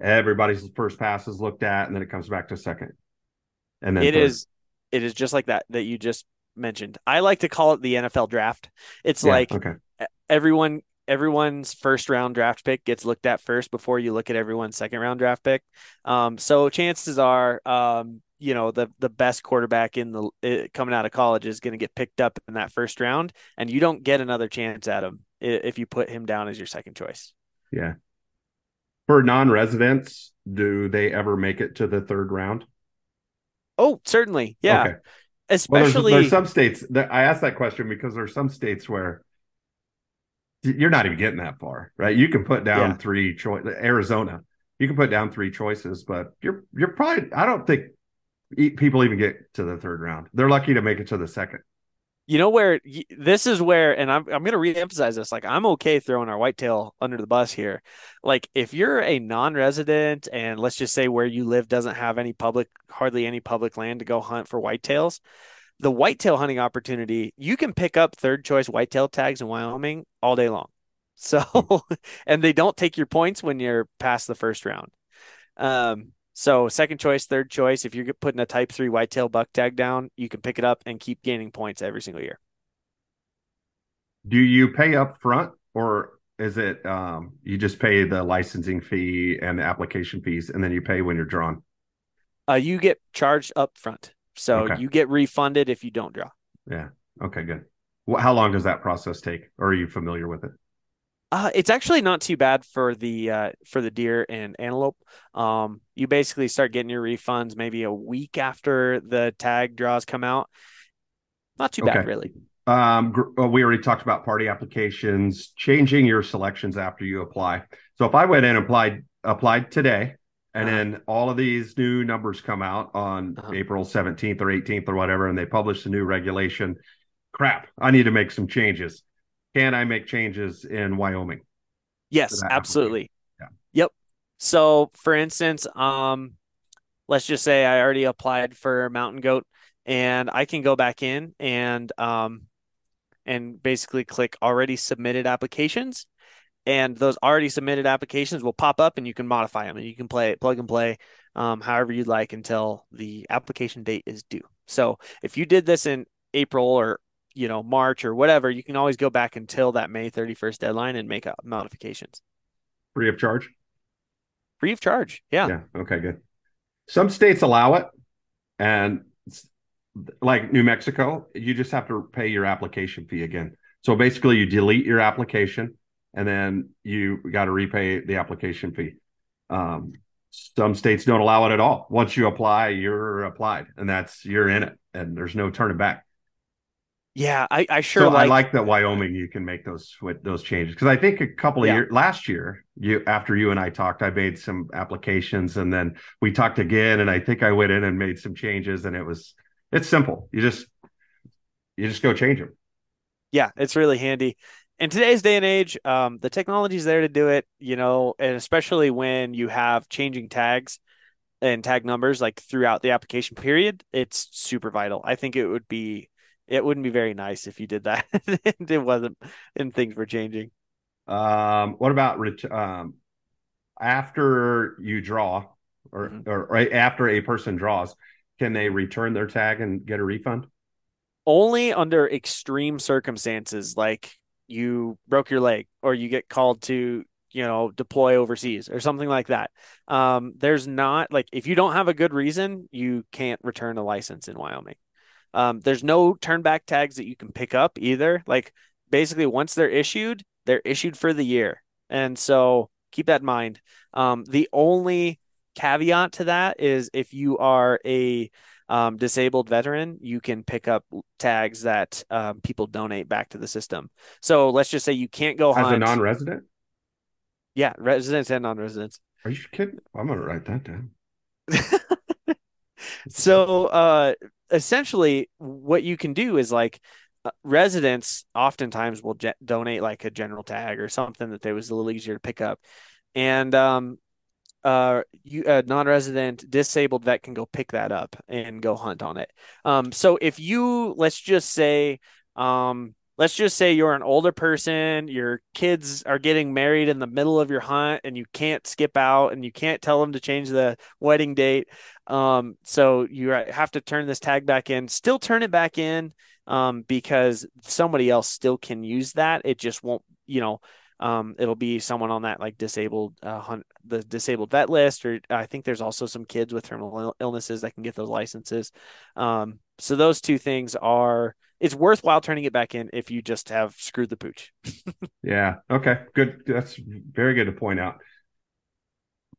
everybody's first pass is looked at, and then it comes back to second. And then It third. is it is just like that that you just mentioned. I like to call it the NFL draft. It's Yeah, like okay, everyone everyone's first round draft pick gets looked at first before you look at everyone's second round draft pick. Um, so chances are, um, you know, the the best quarterback in the uh, coming out of college is going to get picked up in that first round, and you don't get another chance at him if you put him down as your second choice. yeah. For non-residents, do they ever make it to the third round? Oh, certainly, yeah. Okay. Well, Especially, there's, there's some states that I asked that question because there's some states where you're not even getting that far, right? You can put down Yeah. three choice. Arizona, you can put down three choices, but you're you're probably. I don't think people even get to the third round. They're lucky to make it to the second. You know where this is where, and I'm I'm to reemphasize this. Like, I'm okay throwing our whitetail under the bus here. Like, if you're a non-resident and let's just say where you live doesn't have any public, hardly any public land to go hunt for whitetails, the whitetail hunting opportunity, you can pick up third choice whitetail tags in Wyoming all day long. So, and they don't take your points when you're past the first round. Um, so second choice, third choice, if you're putting a type three whitetail buck tag down, you can pick it up and keep gaining points every single year. Do you pay up front or is it um, you just pay the licensing fee and the application fees and then you pay when you're drawn? Uh, you get charged up front. So Okay. you get refunded if you don't draw. Yeah. Okay, good. Well, how long does that process take? Or are you familiar with it? Uh, it's actually not too bad for the uh, for the deer and antelope. Um, you basically start getting your refunds maybe a week after the tag draws come out. Not too okay. bad, really. Um, we already talked about party applications, changing your selections after you apply. So if I went in and applied applied today, and uh-huh. then all of these new numbers come out on uh-huh. April 17th or 18th or whatever, and they publish the new regulation. Crap, I need to make some changes can I make changes in Wyoming? Yes, absolutely. Yeah. Yep. So, for instance, um, let's just say I already applied for mountain goat, and I can go back in and um, and basically click already submitted applications, and those already submitted applications will pop up, and you can modify them, and you can play plug and play um, however you'd like until the application date is due. So, if you did this in April or you know March or whatever, you can always go back until that May 31st deadline and make modifications. Free of charge. Free of charge. Yeah. Yeah. Okay. Good. Some states allow it, and like New Mexico, you just have to pay your application fee again. So basically, you delete your application, and then you got to repay the application fee. Um, some states don't allow it at all. Once you apply, you're applied, and that's you're in it, and there's no turning back. Yeah, I, I sure so like. I like that Wyoming. You can make those with those changes because I think a couple of yeah. years last year, you after you and I talked, I made some applications, and then we talked again, and I think I went in and made some changes, and it was it's simple. You just you just go change them. Yeah, it's really handy. In today's day and age, um, the technology is there to do it. You know, and especially when you have changing tags and tag numbers like throughout the application period, it's super vital. I think it would be it wouldn't be very nice if you did that. it wasn't, and things were changing. Um, what about um, after you draw, or mm-hmm. or right after a person draws, can they return their tag and get a refund? Only under extreme circumstances, like you broke your leg or you get called to you know deploy overseas or something like that um, there's not like if you don't have a good reason you can't return a license in wyoming um, there's no turn back tags that you can pick up either. Like basically, once they're issued, they're issued for the year, and so keep that in mind. Um, the only caveat to that is if you are a um, disabled veteran, you can pick up tags that um, people donate back to the system. So let's just say you can't go as hunt. a non-resident. Yeah, residents and non-residents. Are you kidding? I'm gonna write that down. so uh, essentially what you can do is like uh, residents oftentimes will je- donate like a general tag or something that they was a little easier to pick up and um uh you a non-resident disabled vet can go pick that up and go hunt on it um so if you let's just say um let's just say you're an older person, your kids are getting married in the middle of your hunt and you can't skip out and you can't tell them to change the wedding date. Um, so you have to turn this tag back in, still turn it back in um, because somebody else still can use that. It just won't, you know, um, it'll be someone on that like disabled uh, hunt, the disabled vet list, or I think there's also some kids with terminal illnesses that can get those licenses. Um, so those two things are it's worthwhile turning it back in if you just have screwed the pooch. yeah. Okay. Good. That's very good to point out.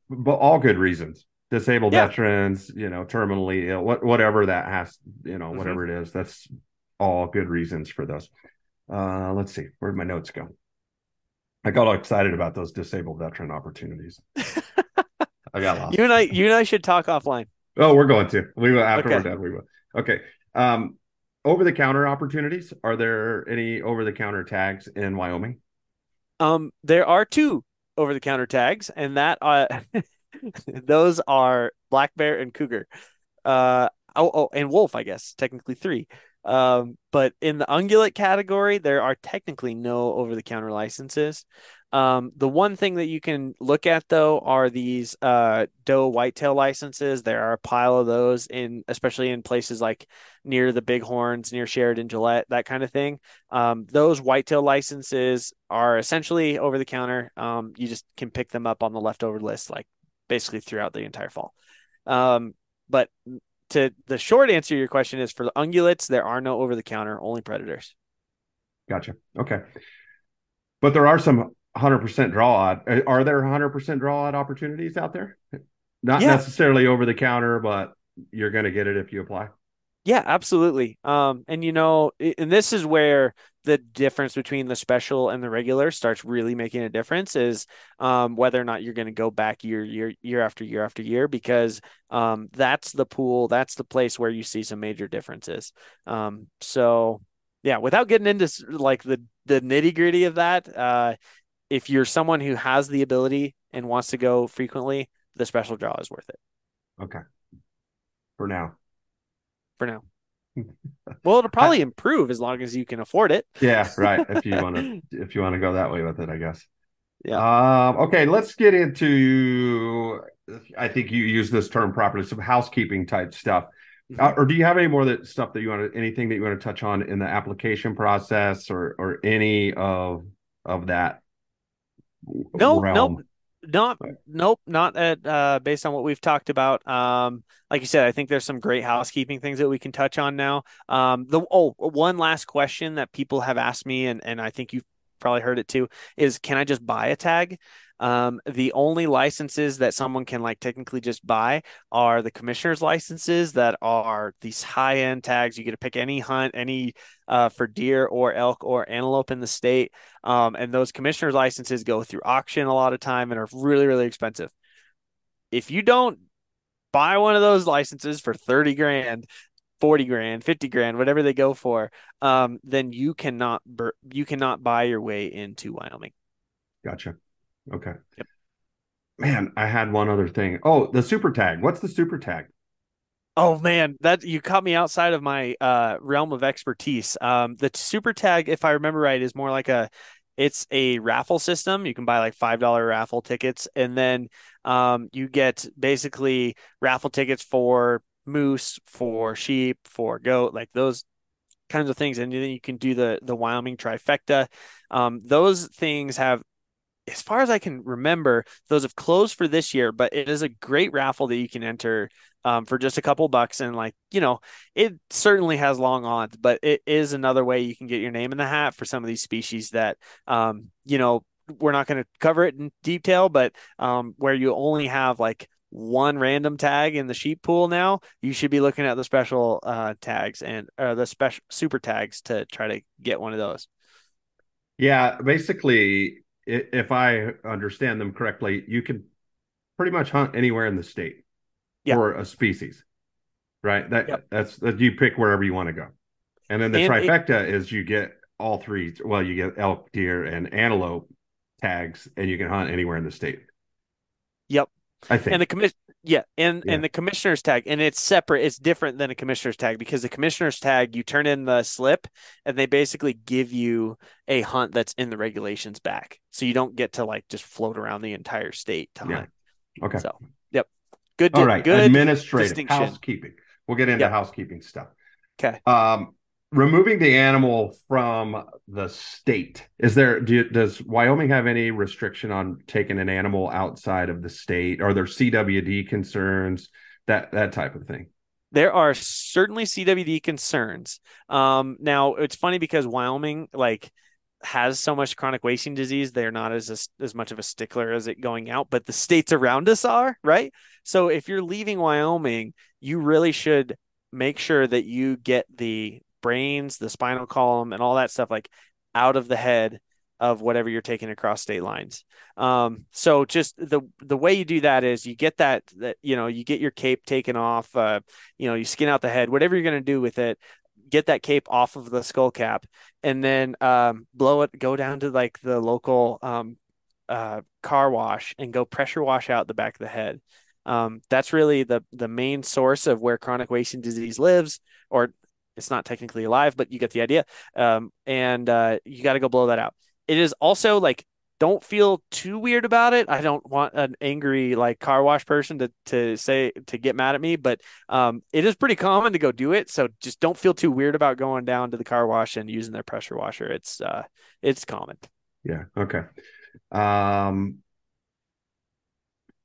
But all good reasons. Disabled yeah. veterans, you know, terminally ill, what, whatever that has, you know, mm-hmm. whatever it is, that's all good reasons for those. Uh, let's see, where'd my notes go? I got all excited about those disabled veteran opportunities. I got lost. You and I, you and I should talk offline. Oh, we're going to. We will after okay. we're done. We will. Okay. Um, over the counter opportunities are there any over the counter tags in wyoming um there are two over the counter tags and that uh those are black bear and cougar uh oh, oh and wolf i guess technically three um but in the ungulate category there are technically no over the counter licenses um, the one thing that you can look at though are these uh, doe whitetail licenses. There are a pile of those in, especially in places like near the Bighorns, near Sheridan, Gillette, that kind of thing. Um, those whitetail licenses are essentially over the counter. Um, you just can pick them up on the leftover list, like basically throughout the entire fall. Um, but to the short answer to your question is for the ungulates, there are no over the counter, only predators. Gotcha. Okay. But there are some 100% draw odd. Are there 100% draw odd opportunities out there? Not Yeah. necessarily over the counter, but you're going to get it if you apply. Yeah, absolutely. Um, and you know, and this is where the difference between the special and the regular starts really making a difference is um, whether or not you're going to go back year, year, year after year after year, because um, that's the pool, that's the place where you see some major differences. Um, so yeah, without getting into like the the nitty gritty of that, uh, if you're someone who has the ability and wants to go frequently, the special draw is worth it Okay. For now. For now. Well, it'll probably improve as long as you can afford it. Yeah, right. If you want to, if you want to go that way with it, I guess. Yeah. Um, okay, let's get into. I think you use this term properly. Some housekeeping type stuff. Uh, or do you have any more that stuff that you want to anything that you want to touch on in the application process or or any of of that? No, realm? nope, not, nope, not at uh, based on what we've talked about. Um, like you said, I think there's some great housekeeping things that we can touch on now. Um, the oh, one last question that people have asked me, and and I think you've probably heard it too, is can I just buy a tag? Um, the only licenses that someone can like technically just buy are the commissioner's licenses that are these high end tags. You get to pick any hunt, any uh, for deer or elk or antelope in the state. Um, and those commissioner's licenses go through auction a lot of time and are really, really expensive. If you don't buy one of those licenses for 30 grand, 40 grand, 50 grand, whatever they go for, um, then you cannot you cannot buy your way into Wyoming. Gotcha. Okay. Yep. Man, I had one other thing. Oh, the super tag. What's the super tag? Oh man, that you caught me outside of my uh, realm of expertise. Um, the super tag, if I remember right, is more like a it's a raffle system. You can buy like five dollar raffle tickets, and then um, you get basically raffle tickets for moose, for sheep, for goat, like those kinds of things, and then you can do the the Wyoming trifecta. Um, those things have as far as I can remember, those have closed for this year, but it is a great raffle that you can enter um, for just a couple bucks. And like, you know, it certainly has long odds, but it is another way you can get your name in the hat for some of these species that, um, you know, we're not going to cover it in detail, but um, where you only have like one random tag in the sheep pool now, you should be looking at the special uh, tags and the special super tags to try to get one of those. Yeah, basically, if I understand them correctly, you can pretty much hunt anywhere in the state Yeah. for a species, right? That Yep. that's that you pick wherever you want to go, and then the And trifecta is you get all three. Well, you get elk, deer, and antelope tags, and you can hunt anywhere in the state. Yep. I think. and the commission yeah and Yeah. and the commissioner's tag and it's separate it's different than a commissioner's tag because the commissioner's tag you turn in the slip and they basically give you a hunt that's in the regulations back so you don't get to like just float around the entire state to Yeah. hunt okay. so yep good All di- good Administrative housekeeping. We'll get into Yep. housekeeping stuff. okay Um, removing the animal from the state is there do you, does wyoming have any restriction on taking an animal outside of the state are there cwd concerns that that type of thing there are certainly CWD concerns. Um, now it's funny because Wyoming like has so much chronic wasting disease, they're not as as much of a stickler as it going out, but the states around us are, right? So if you're leaving Wyoming, you really should make sure that you get the brains, the spinal column, and all that stuff like out of the head of whatever you're taking across state lines. Um, so just the the way you do that is you get that that you know you get your cape taken off, uh, you know you skin out the head, whatever you're going to do with it, get that cape off of the skull cap, and then um, blow it, go down to like the local um, uh, car wash and go pressure wash out the back of the head. Um, that's really the the main source of where chronic wasting disease lives, or it's not technically alive, but you get the idea. Um, and uh, you got to go blow that out. It is also like don't feel too weird about it. I don't want an angry like car wash person to to say to get mad at me, but um, it is pretty common to go do it. So just don't feel too weird about going down to the car wash and using their pressure washer. It's uh, it's common. yeah okay um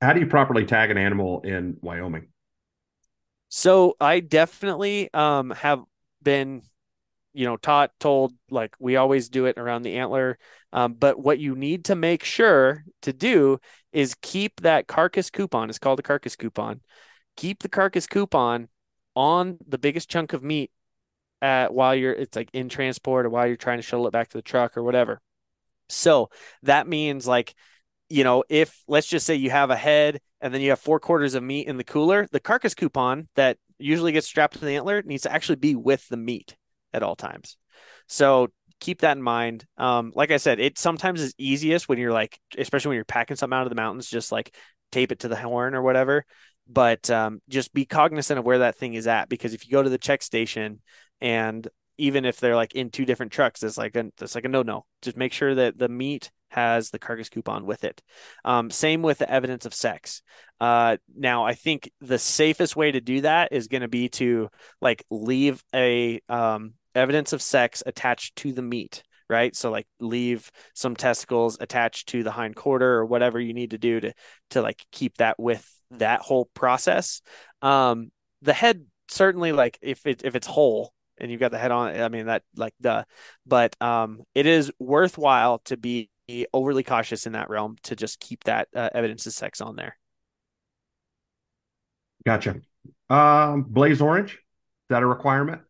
how do you properly tag an animal in wyoming So I definitely um have been you know, taught, told, like we always do it around the antler. Um, but what you need to make sure to do is keep that carcass coupon. It's called a carcass coupon. Keep the carcass coupon on the biggest chunk of meat at while you're it's like in transport or while you're trying to shuttle it back to the truck or whatever. So that means like, you know, if let's just say you have a head and then you have four quarters of meat in the cooler, the carcass coupon that usually gets strapped to the antler needs to actually be with the meat at all times. So keep that in mind. Um, like I said, it sometimes is easiest when you're like, especially when you're packing something out of the mountains, just like tape it to the horn or whatever. But um, just be cognizant of where that thing is at because if you go to the check station and even if they're like in two different trucks, it's like a, it's like a no no. Just make sure that the meat has the carcass coupon with it. Um, same with the evidence of sex. Uh, now, I think the safest way to do that is going to be to like leave a um, evidence of sex attached to the meat, right? So like leave some testicles attached to the hind quarter or whatever you need to do to to like keep that with that whole process. Um, the head certainly like if it if it's whole and you've got the head on, I mean that like the, but um, it is worthwhile to be overly cautious in that realm to just keep that uh, evidence of sex on there. Gotcha. Um, blaze orange, is that a requirement?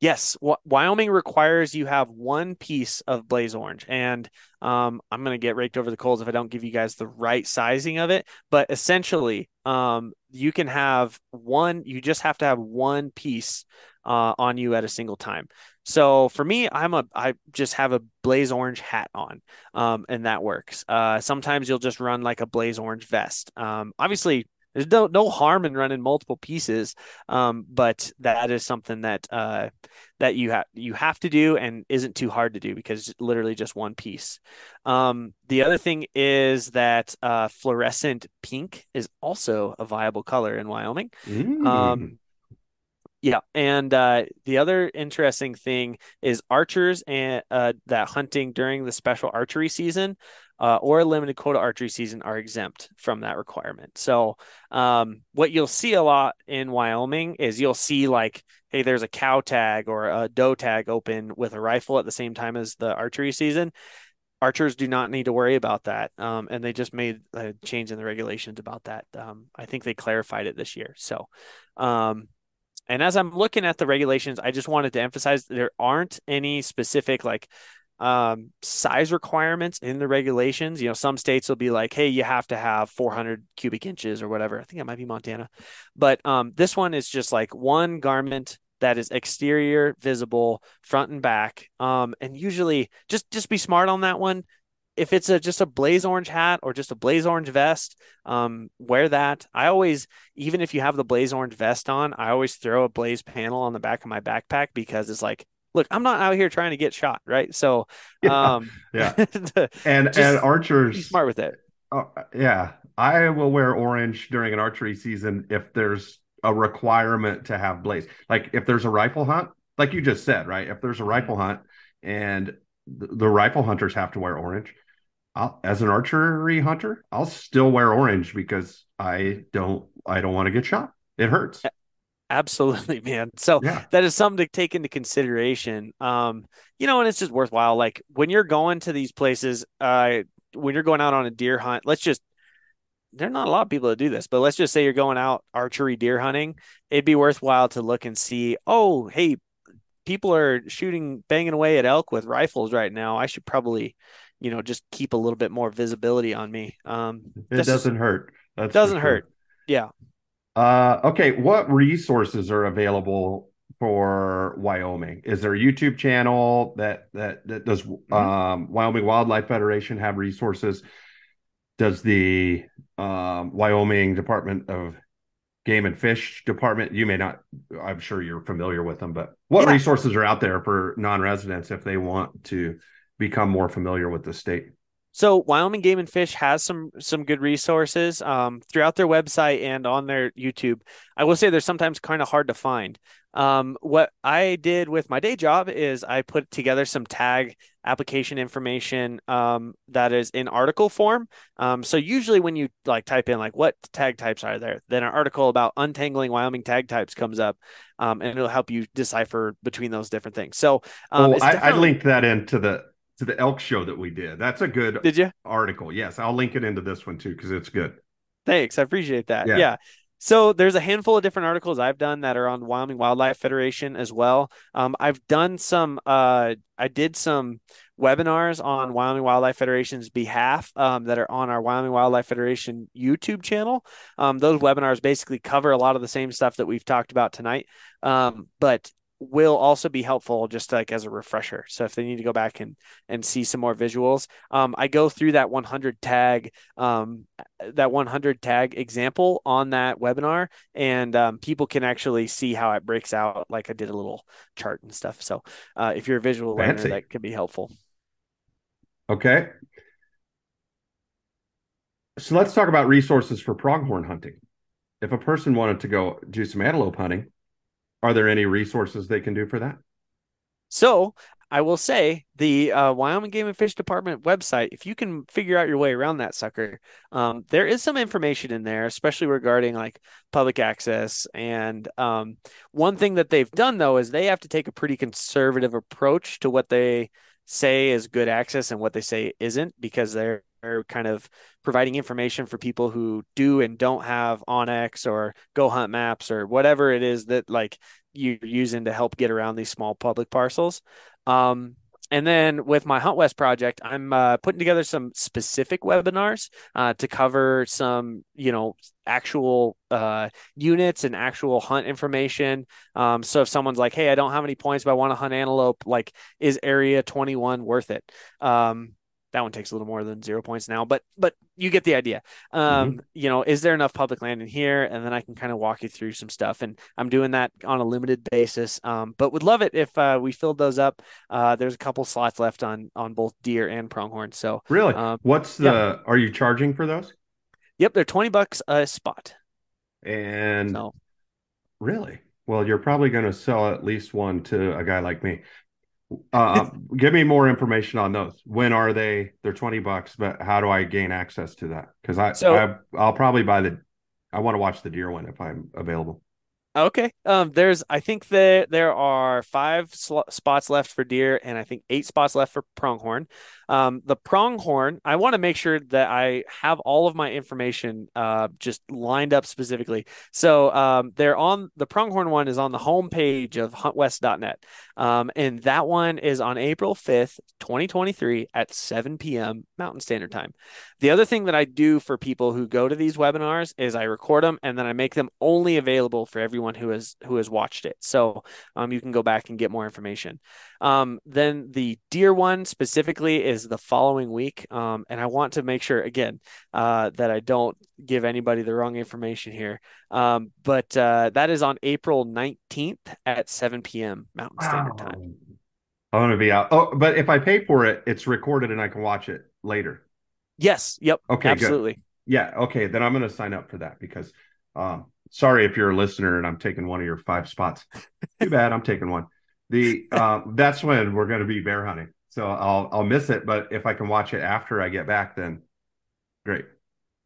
Yes, Wyoming requires you have one piece of blaze orange, and um, I'm going to get raked over the coals if I don't give you guys the right sizing of it. But essentially, um, you can have one. You just have to have one piece uh, on you at a single time. So for me, I'm a I just have a blaze orange hat on, um, and that works. Uh, sometimes you'll just run like a blaze orange vest. Um, obviously, there's no no harm in running multiple pieces, um, but that is something that uh, that you have you have to do and isn't too hard to do because literally just one piece. Um, the other thing is that uh, fluorescent pink is also a viable color in Wyoming. Mm. Yeah, and uh, the other interesting thing is archers and uh, that hunting during the special archery season uh, or limited quota archery season are exempt from that requirement. So, um, what you'll see a lot in Wyoming is you'll see like, hey, there's a cow tag or a doe tag open with a rifle at the same time as the archery season. Archers do not need to worry about that, um, and they just made a change in the regulations about that. Um, I think they clarified it this year. So, um, and as I'm looking at the regulations, I just wanted to emphasize there aren't any specific like um, size requirements in the regulations. You know, some states will be like, hey, you have to have 400 cubic inches or whatever. I think it might be Montana. But um, this one is just like one garment that is exterior visible front and back um, and usually just just be smart on that one if it's a just a blaze orange hat or just a blaze orange vest, um, wear that. I always, even if you have the blaze orange vest on, I always throw a blaze panel on the back of my backpack because it's like, look, I'm not out here trying to get shot, right? So, um, yeah, yeah. and and archers smart with it. Uh, yeah, I will wear orange during an archery season if there's a requirement to have blaze. Like if there's a rifle hunt, like you just said, right? If there's a mm-hmm. rifle hunt and the, the rifle hunters have to wear orange I'll, as an archery hunter, I'll still wear orange because I don't I don't want to get shot. It hurts. Absolutely, man. So yeah. that is something to take into consideration. Um, you know, and it's just worthwhile. Like when you're going to these places, uh, when you're going out on a deer hunt, let's just there're not a lot of people that do this, but let's just say you're going out archery deer hunting. It'd be worthwhile to look and see, oh, hey, people are shooting, banging away at elk with rifles right now. I should probably you know just keep a little bit more visibility on me. Um, it doesn't hurt. That doesn't sure. hurt. Yeah. Uh, okay, what resources are available for Wyoming? Is there a YouTube channel that that that does mm-hmm. um, Wyoming Wildlife Federation have resources? Does the um, Wyoming Department of Game and Fish Department? You may not. I'm sure you're familiar with them, but what yeah. resources are out there for non-residents if they want to become more familiar with the state? So Wyoming Game and Fish has some some good resources um, throughout their website and on their YouTube. I will say they're sometimes kind of hard to find. Um, what I did with my day job is I put together some tag application information um, that is in article form. Um, so usually when you like type in like what tag types are there, then an article about untangling Wyoming tag types comes up, um, and it'll help you decipher between those different things. So um, oh, I. I linked that into the to the elk show that we did. That's a good did you article. Yes, I'll link it into this one too because it's good. Thanks, I appreciate that. Yeah. yeah. So there's a handful of different articles I've done that are on Wyoming Wildlife Federation as well. Um, I've done some. Uh, I did some webinars on Wyoming Wildlife Federation's behalf um, that are on our Wyoming Wildlife Federation YouTube channel. Um, those webinars basically cover a lot of the same stuff that we've talked about tonight, um, but will also be helpful just like as a refresher. So if they need to go back and and see some more visuals, um, I go through that 100 tag um, that 100 tag example on that webinar, and um, people can actually see how it breaks out. Like I did a little chart and stuff. So uh, if you're a visual Fancy. learner, that could be helpful. Okay. So let's talk about resources for pronghorn hunting. If a person wanted to go do some antelope hunting, are there any resources they can do for that? So I will say the uh, Wyoming Game and Fish Department website, if you can figure out your way around that sucker, um, there is some information in there, especially regarding like public access. And um, one thing that they've done though is they have to take a pretty conservative approach to what they say is good access and what they say isn't because they're are kind of providing information for people who do and don't have onX or GoHunt Maps or whatever it is that like you're using to help get around these small public parcels. Um, and then with my Hunt West project, I'm uh, putting together some specific webinars uh, to cover some, you know, actual uh, units and actual hunt information. Um, so if someone's like, "Hey, I don't have any points, but I want to hunt antelope," like, is Area 21 worth it? Um, that one takes a little more than zero points now, but but you get the idea. Um, mm-hmm. You know, is there enough public land in here? And then I can kind of walk you through some stuff. And I'm doing that on a limited basis. Um, but would love it if uh, we filled those up. Uh, there's a couple slots left on on both deer and pronghorn. So really, um, what's the? Yeah. Are you charging for those? Yep, they're twenty bucks a spot. And so. really, well, you're probably going to sell at least one to a guy like me. Uh, give me more information on those. When are they? They're twenty bucks, but how do I gain access to that? Because I, so, I I'll probably buy the. I want to watch the deer one if I'm available. Okay. Um, there's, I think that there are five sl- spots left for deer and I think eight spots left for pronghorn. Um, the pronghorn, I want to make sure that I have all of my information uh, just lined up specifically. So um, they're on the pronghorn one is on the homepage of huntwest.net. Um, and that one is on April 5th, 2023 at 7 p.m. Mountain Standard Time. The other thing that I do for people who go to these webinars is I record them and then I make them only available for everyone who has who has watched it. So um, you can go back and get more information. Um, then the deer one specifically is the following week, um, and I want to make sure again uh, that I don't give anybody the wrong information here. Um, but uh, that is on April nineteenth at seven p.m. Mountain Standard wow. Time. I'm gonna be out. Oh, but if I pay for it, it's recorded and I can watch it later. Yes. Yep. Okay. Absolutely. Good. Yeah. Okay. Then I'm going to sign up for that because, um, sorry if you're a listener and I'm taking one of your five spots. Too bad. I'm taking one. The um, that's when we're going to be bear hunting. So I'll I'll miss it, but if I can watch it after I get back, then great.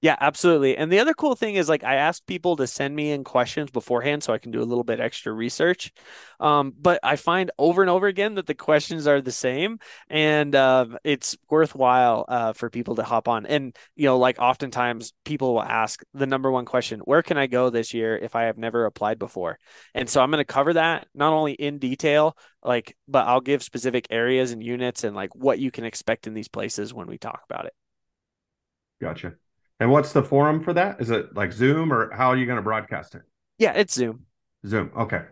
Yeah, absolutely. And the other cool thing is like I ask people to send me in questions beforehand so I can do a little bit extra research. Um, but I find over and over again that the questions are the same and uh, it's worthwhile uh, for people to hop on. And, you know, like oftentimes people will ask the number one question, where can I go this year if I have never applied before? And so I'm going to cover that not only in detail, like, but I'll give specific areas and units and like what you can expect in these places when we talk about it. Gotcha. And what's the forum for that? Is it like Zoom or how are you going to broadcast it? Yeah, it's Zoom. Zoom. Okay.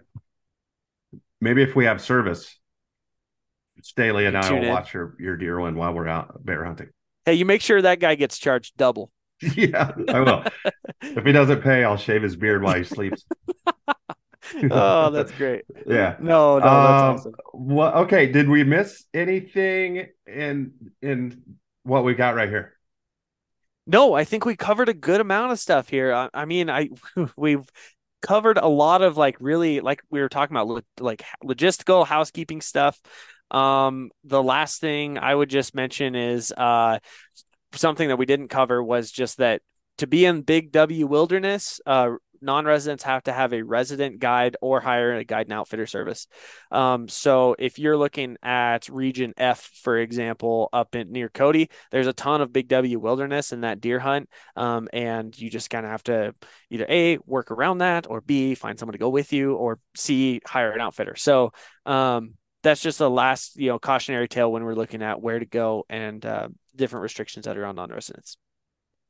Maybe if we have service, Staley and I will in. watch your, your deer one while we're out bear hunting. Hey, you make sure that guy gets charged double. yeah, I will. if he doesn't pay, I'll shave his beard while he sleeps. oh, that's great. Yeah. No, no, that's um, awesome. Well, okay. Did we miss anything in in what we got right here? No, I think we covered a good amount of stuff here. I, I mean, I we've covered a lot of like really like we were talking about like logistical housekeeping stuff. Um, the last thing I would just mention is uh something that we didn't cover was just that to be in Big W Wilderness, uh, non-residents have to have a resident guide or hire a guide and outfitter service. Um, so if you're looking at Region F, for example, up in near Cody, there's a ton of Big W wilderness in that deer hunt, um, and you just kind of have to either a work around that, or b find someone to go with you, or c hire an outfitter. So um, that's just a last you know cautionary tale when we're looking at where to go and uh, different restrictions that are on non-residents.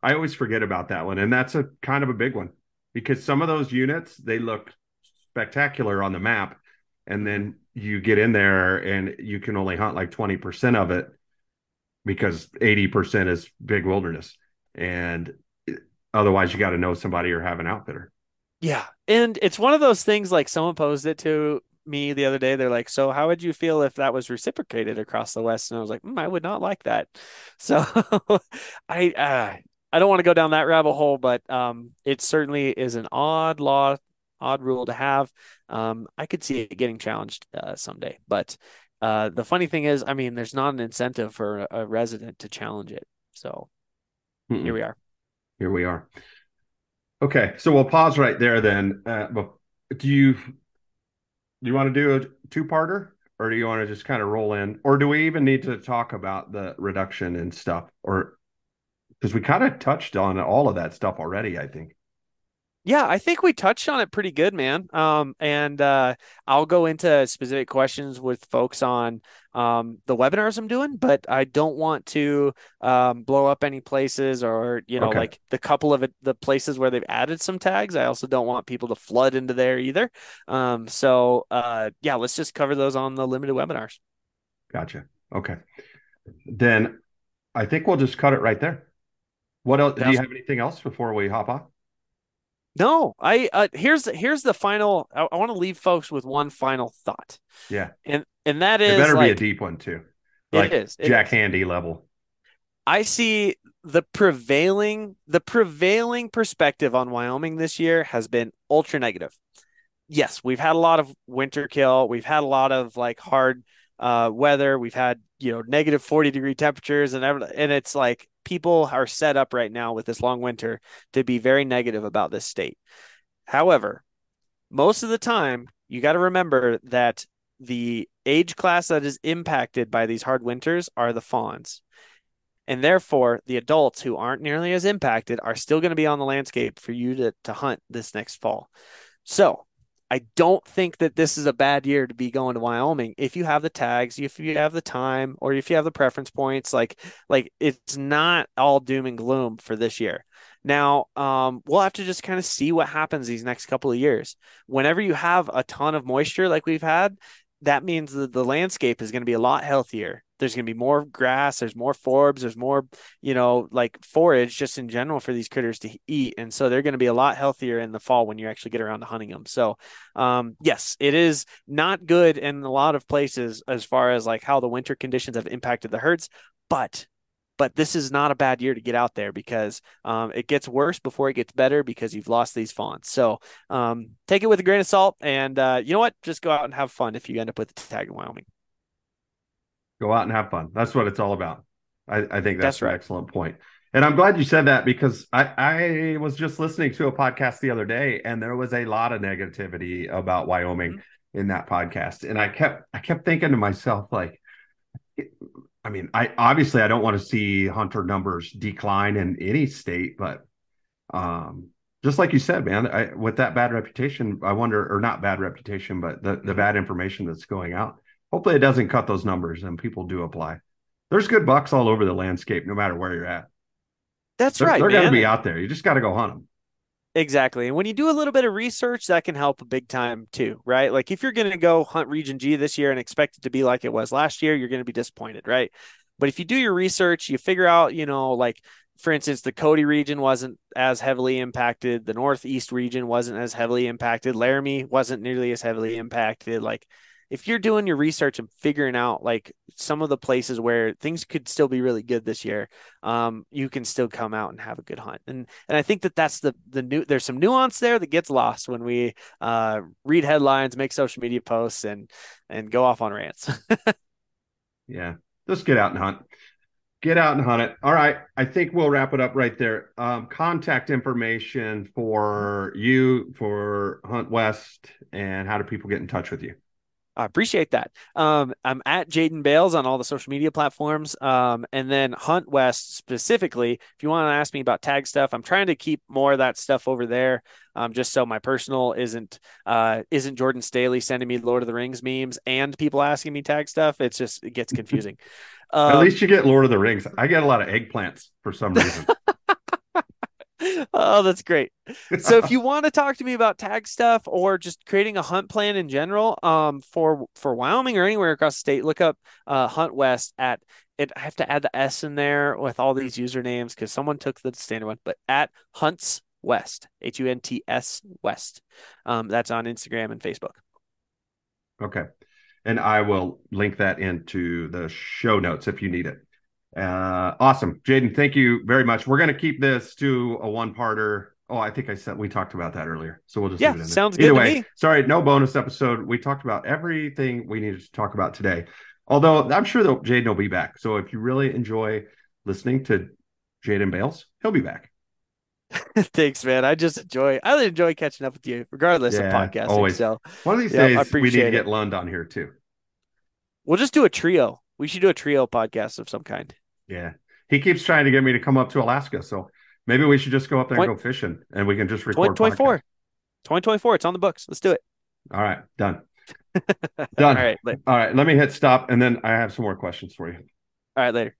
I always forget about that one, and that's a kind of a big one because some of those units they look spectacular on the map. And then you get in there and you can only hunt like 20% of it because 80% is big wilderness. And otherwise you got to know somebody or have an outfitter. Yeah. And it's one of those things like someone posed it to me the other day. They're like so how would you feel if that was reciprocated across the west? And i was like mm, i would not like that. So i uh, I don't want to go down that rabbit hole, but um, it certainly is an odd law, odd rule to have. Um, I could see it getting challenged uh, someday, but uh, the funny thing is, I mean, there's not an incentive for a, resident to challenge it. So Mm-mm. here we are. Here we are. Okay, so we'll pause right there then. Uh, but do you do you want to do a two-parter, or do you want to just kind of roll in, or do we even need to talk about the reduction and stuff, or because we kind of touched on all of that stuff already. I think. Yeah, I think we touched on it pretty good, man. Um, and uh, I'll go into specific questions with folks on um, the webinars I'm doing, but I don't want to um, blow up any places or you know, okay. like the couple of it, the places where they've added some tags. I also don't want people to flood into there either. Um, so uh, yeah, let's just cover those on the limited webinars. Gotcha. Okay, then I think we'll just cut it right there. What else? Do you have anything else before we hop off? No, I uh, here's here's the final. I, I want to leave folks with one final thought. Yeah, and and that is it better like, be a deep one too. Like it is it Jack is. Handey level. I see the prevailing the prevailing perspective on Wyoming this year has been ultra negative. Yes, we've had a lot of winter kill. We've had a lot of like hard uh, weather. We've had you know negative forty degree temperatures and and it's like people are set up right now with this long winter to be very negative about this state. However, most of the time, you got to remember that the age class that is impacted by these hard winters are the fawns. And therefore, the adults who aren't nearly as impacted are still going to be on the landscape for you to, to hunt this next fall. So, I don't think that this is a bad year to be going to Wyoming if you have the tags, if you have the time, or if you have the preference points. Like, like it's not all doom and gloom for this year. Now, um, we'll have to just kind of see what happens these next couple of years. Whenever you have a ton of moisture like we've had, that means that the landscape is going to be a lot healthier there's going to be more grass there's more forbs there's more you know like forage just in general for these critters to eat and so they're going to be a lot healthier in the fall when you actually get around to hunting them so um, yes it is not good in a lot of places as far as like how the winter conditions have impacted the herds but but this is not a bad year to get out there because um, it gets worse before it gets better because you've lost these fawns. So um, take it with a grain of salt, and uh, you know what? Just go out and have fun if you end up with the tag in Wyoming. Go out and have fun. That's what it's all about. I, I think that's, that's right. an excellent point. And I'm glad you said that because I, I was just listening to a podcast the other day, and there was a lot of negativity about Wyoming mm-hmm. in that podcast, and I kept I kept thinking to myself like I mean, I obviously I don't want to see hunter numbers decline in any state, but um, just like you said, man, I, with that bad reputation, I wonder, or not bad reputation, but the, the bad information that's going out. Hopefully, it doesn't cut those numbers and people do apply. There's good bucks all over the landscape, no matter where you're at. That's they're, right. They're going to be out there. You just got to go hunt them. Exactly. And when you do a little bit of research, that can help a big time too, right? Like if you're going to go hunt Region G this year and expect it to be like it was last year, you're going to be disappointed, right? But if you do your research, you figure out, you know, like for instance, the Cody region wasn't as heavily impacted, the Northeast region wasn't as heavily impacted, Laramie wasn't nearly as heavily impacted. Like if you're doing your research and figuring out like some of the places where things could still be really good this year, um, you can still come out and have a good hunt. And and I think that that's the the new. There's some nuance there that gets lost when we uh, read headlines, make social media posts, and and go off on rants. yeah, just get out and hunt get out and hunt it. All right. I think we'll wrap it up right there. Um, contact information for you, for Hunt West, and how do people get in touch with you? I appreciate that. Um, I'm at Jaden Bales on all the social media platforms. Um, and then Hunt West specifically, if you want to ask me about tag stuff, I'm trying to keep more of that stuff over there. Um, just so my personal isn't uh, isn't Jordan Staley sending me Lord of the Rings memes and people asking me tag stuff. It's just it gets confusing. Um, At least you get Lord of the Rings. I get a lot of eggplants for some reason. oh, that's great. So if you want to talk to me about tag stuff or just creating a hunt plan in general, um, for for Wyoming or anywhere across the state, look up uh, Hunt West at it. I have to add the S in there with all these usernames because someone took the standard one, but at Hunts West, H U N T S West. Um, that's on Instagram and Facebook. Okay and I will link that into the show notes if you need it. Uh, awesome, Jaden. Thank you very much. We're going to keep this to a one-parter. Oh, I think I said we talked about that earlier, so we'll just yeah, sounds Either good. way, sorry, no bonus episode. We talked about everything we needed to talk about today. Although I'm sure that Jaden will be back. So if you really enjoy listening to Jaden Bales, he'll be back. Thanks, man. I just enjoy. I enjoy catching up with you, regardless yeah, of podcasting. Always. So one of these yeah, days, we need to get Lund on here too. We'll just do a trio. We should do a trio podcast of some kind. Yeah, he keeps trying to get me to come up to Alaska, so maybe we should just go up there 20, and go fishing, and we can just record. 2024. 2024. It's on the books. Let's do it. All right, done. done. All right. Later. All right. Let me hit stop, and then I have some more questions for you. All right, later.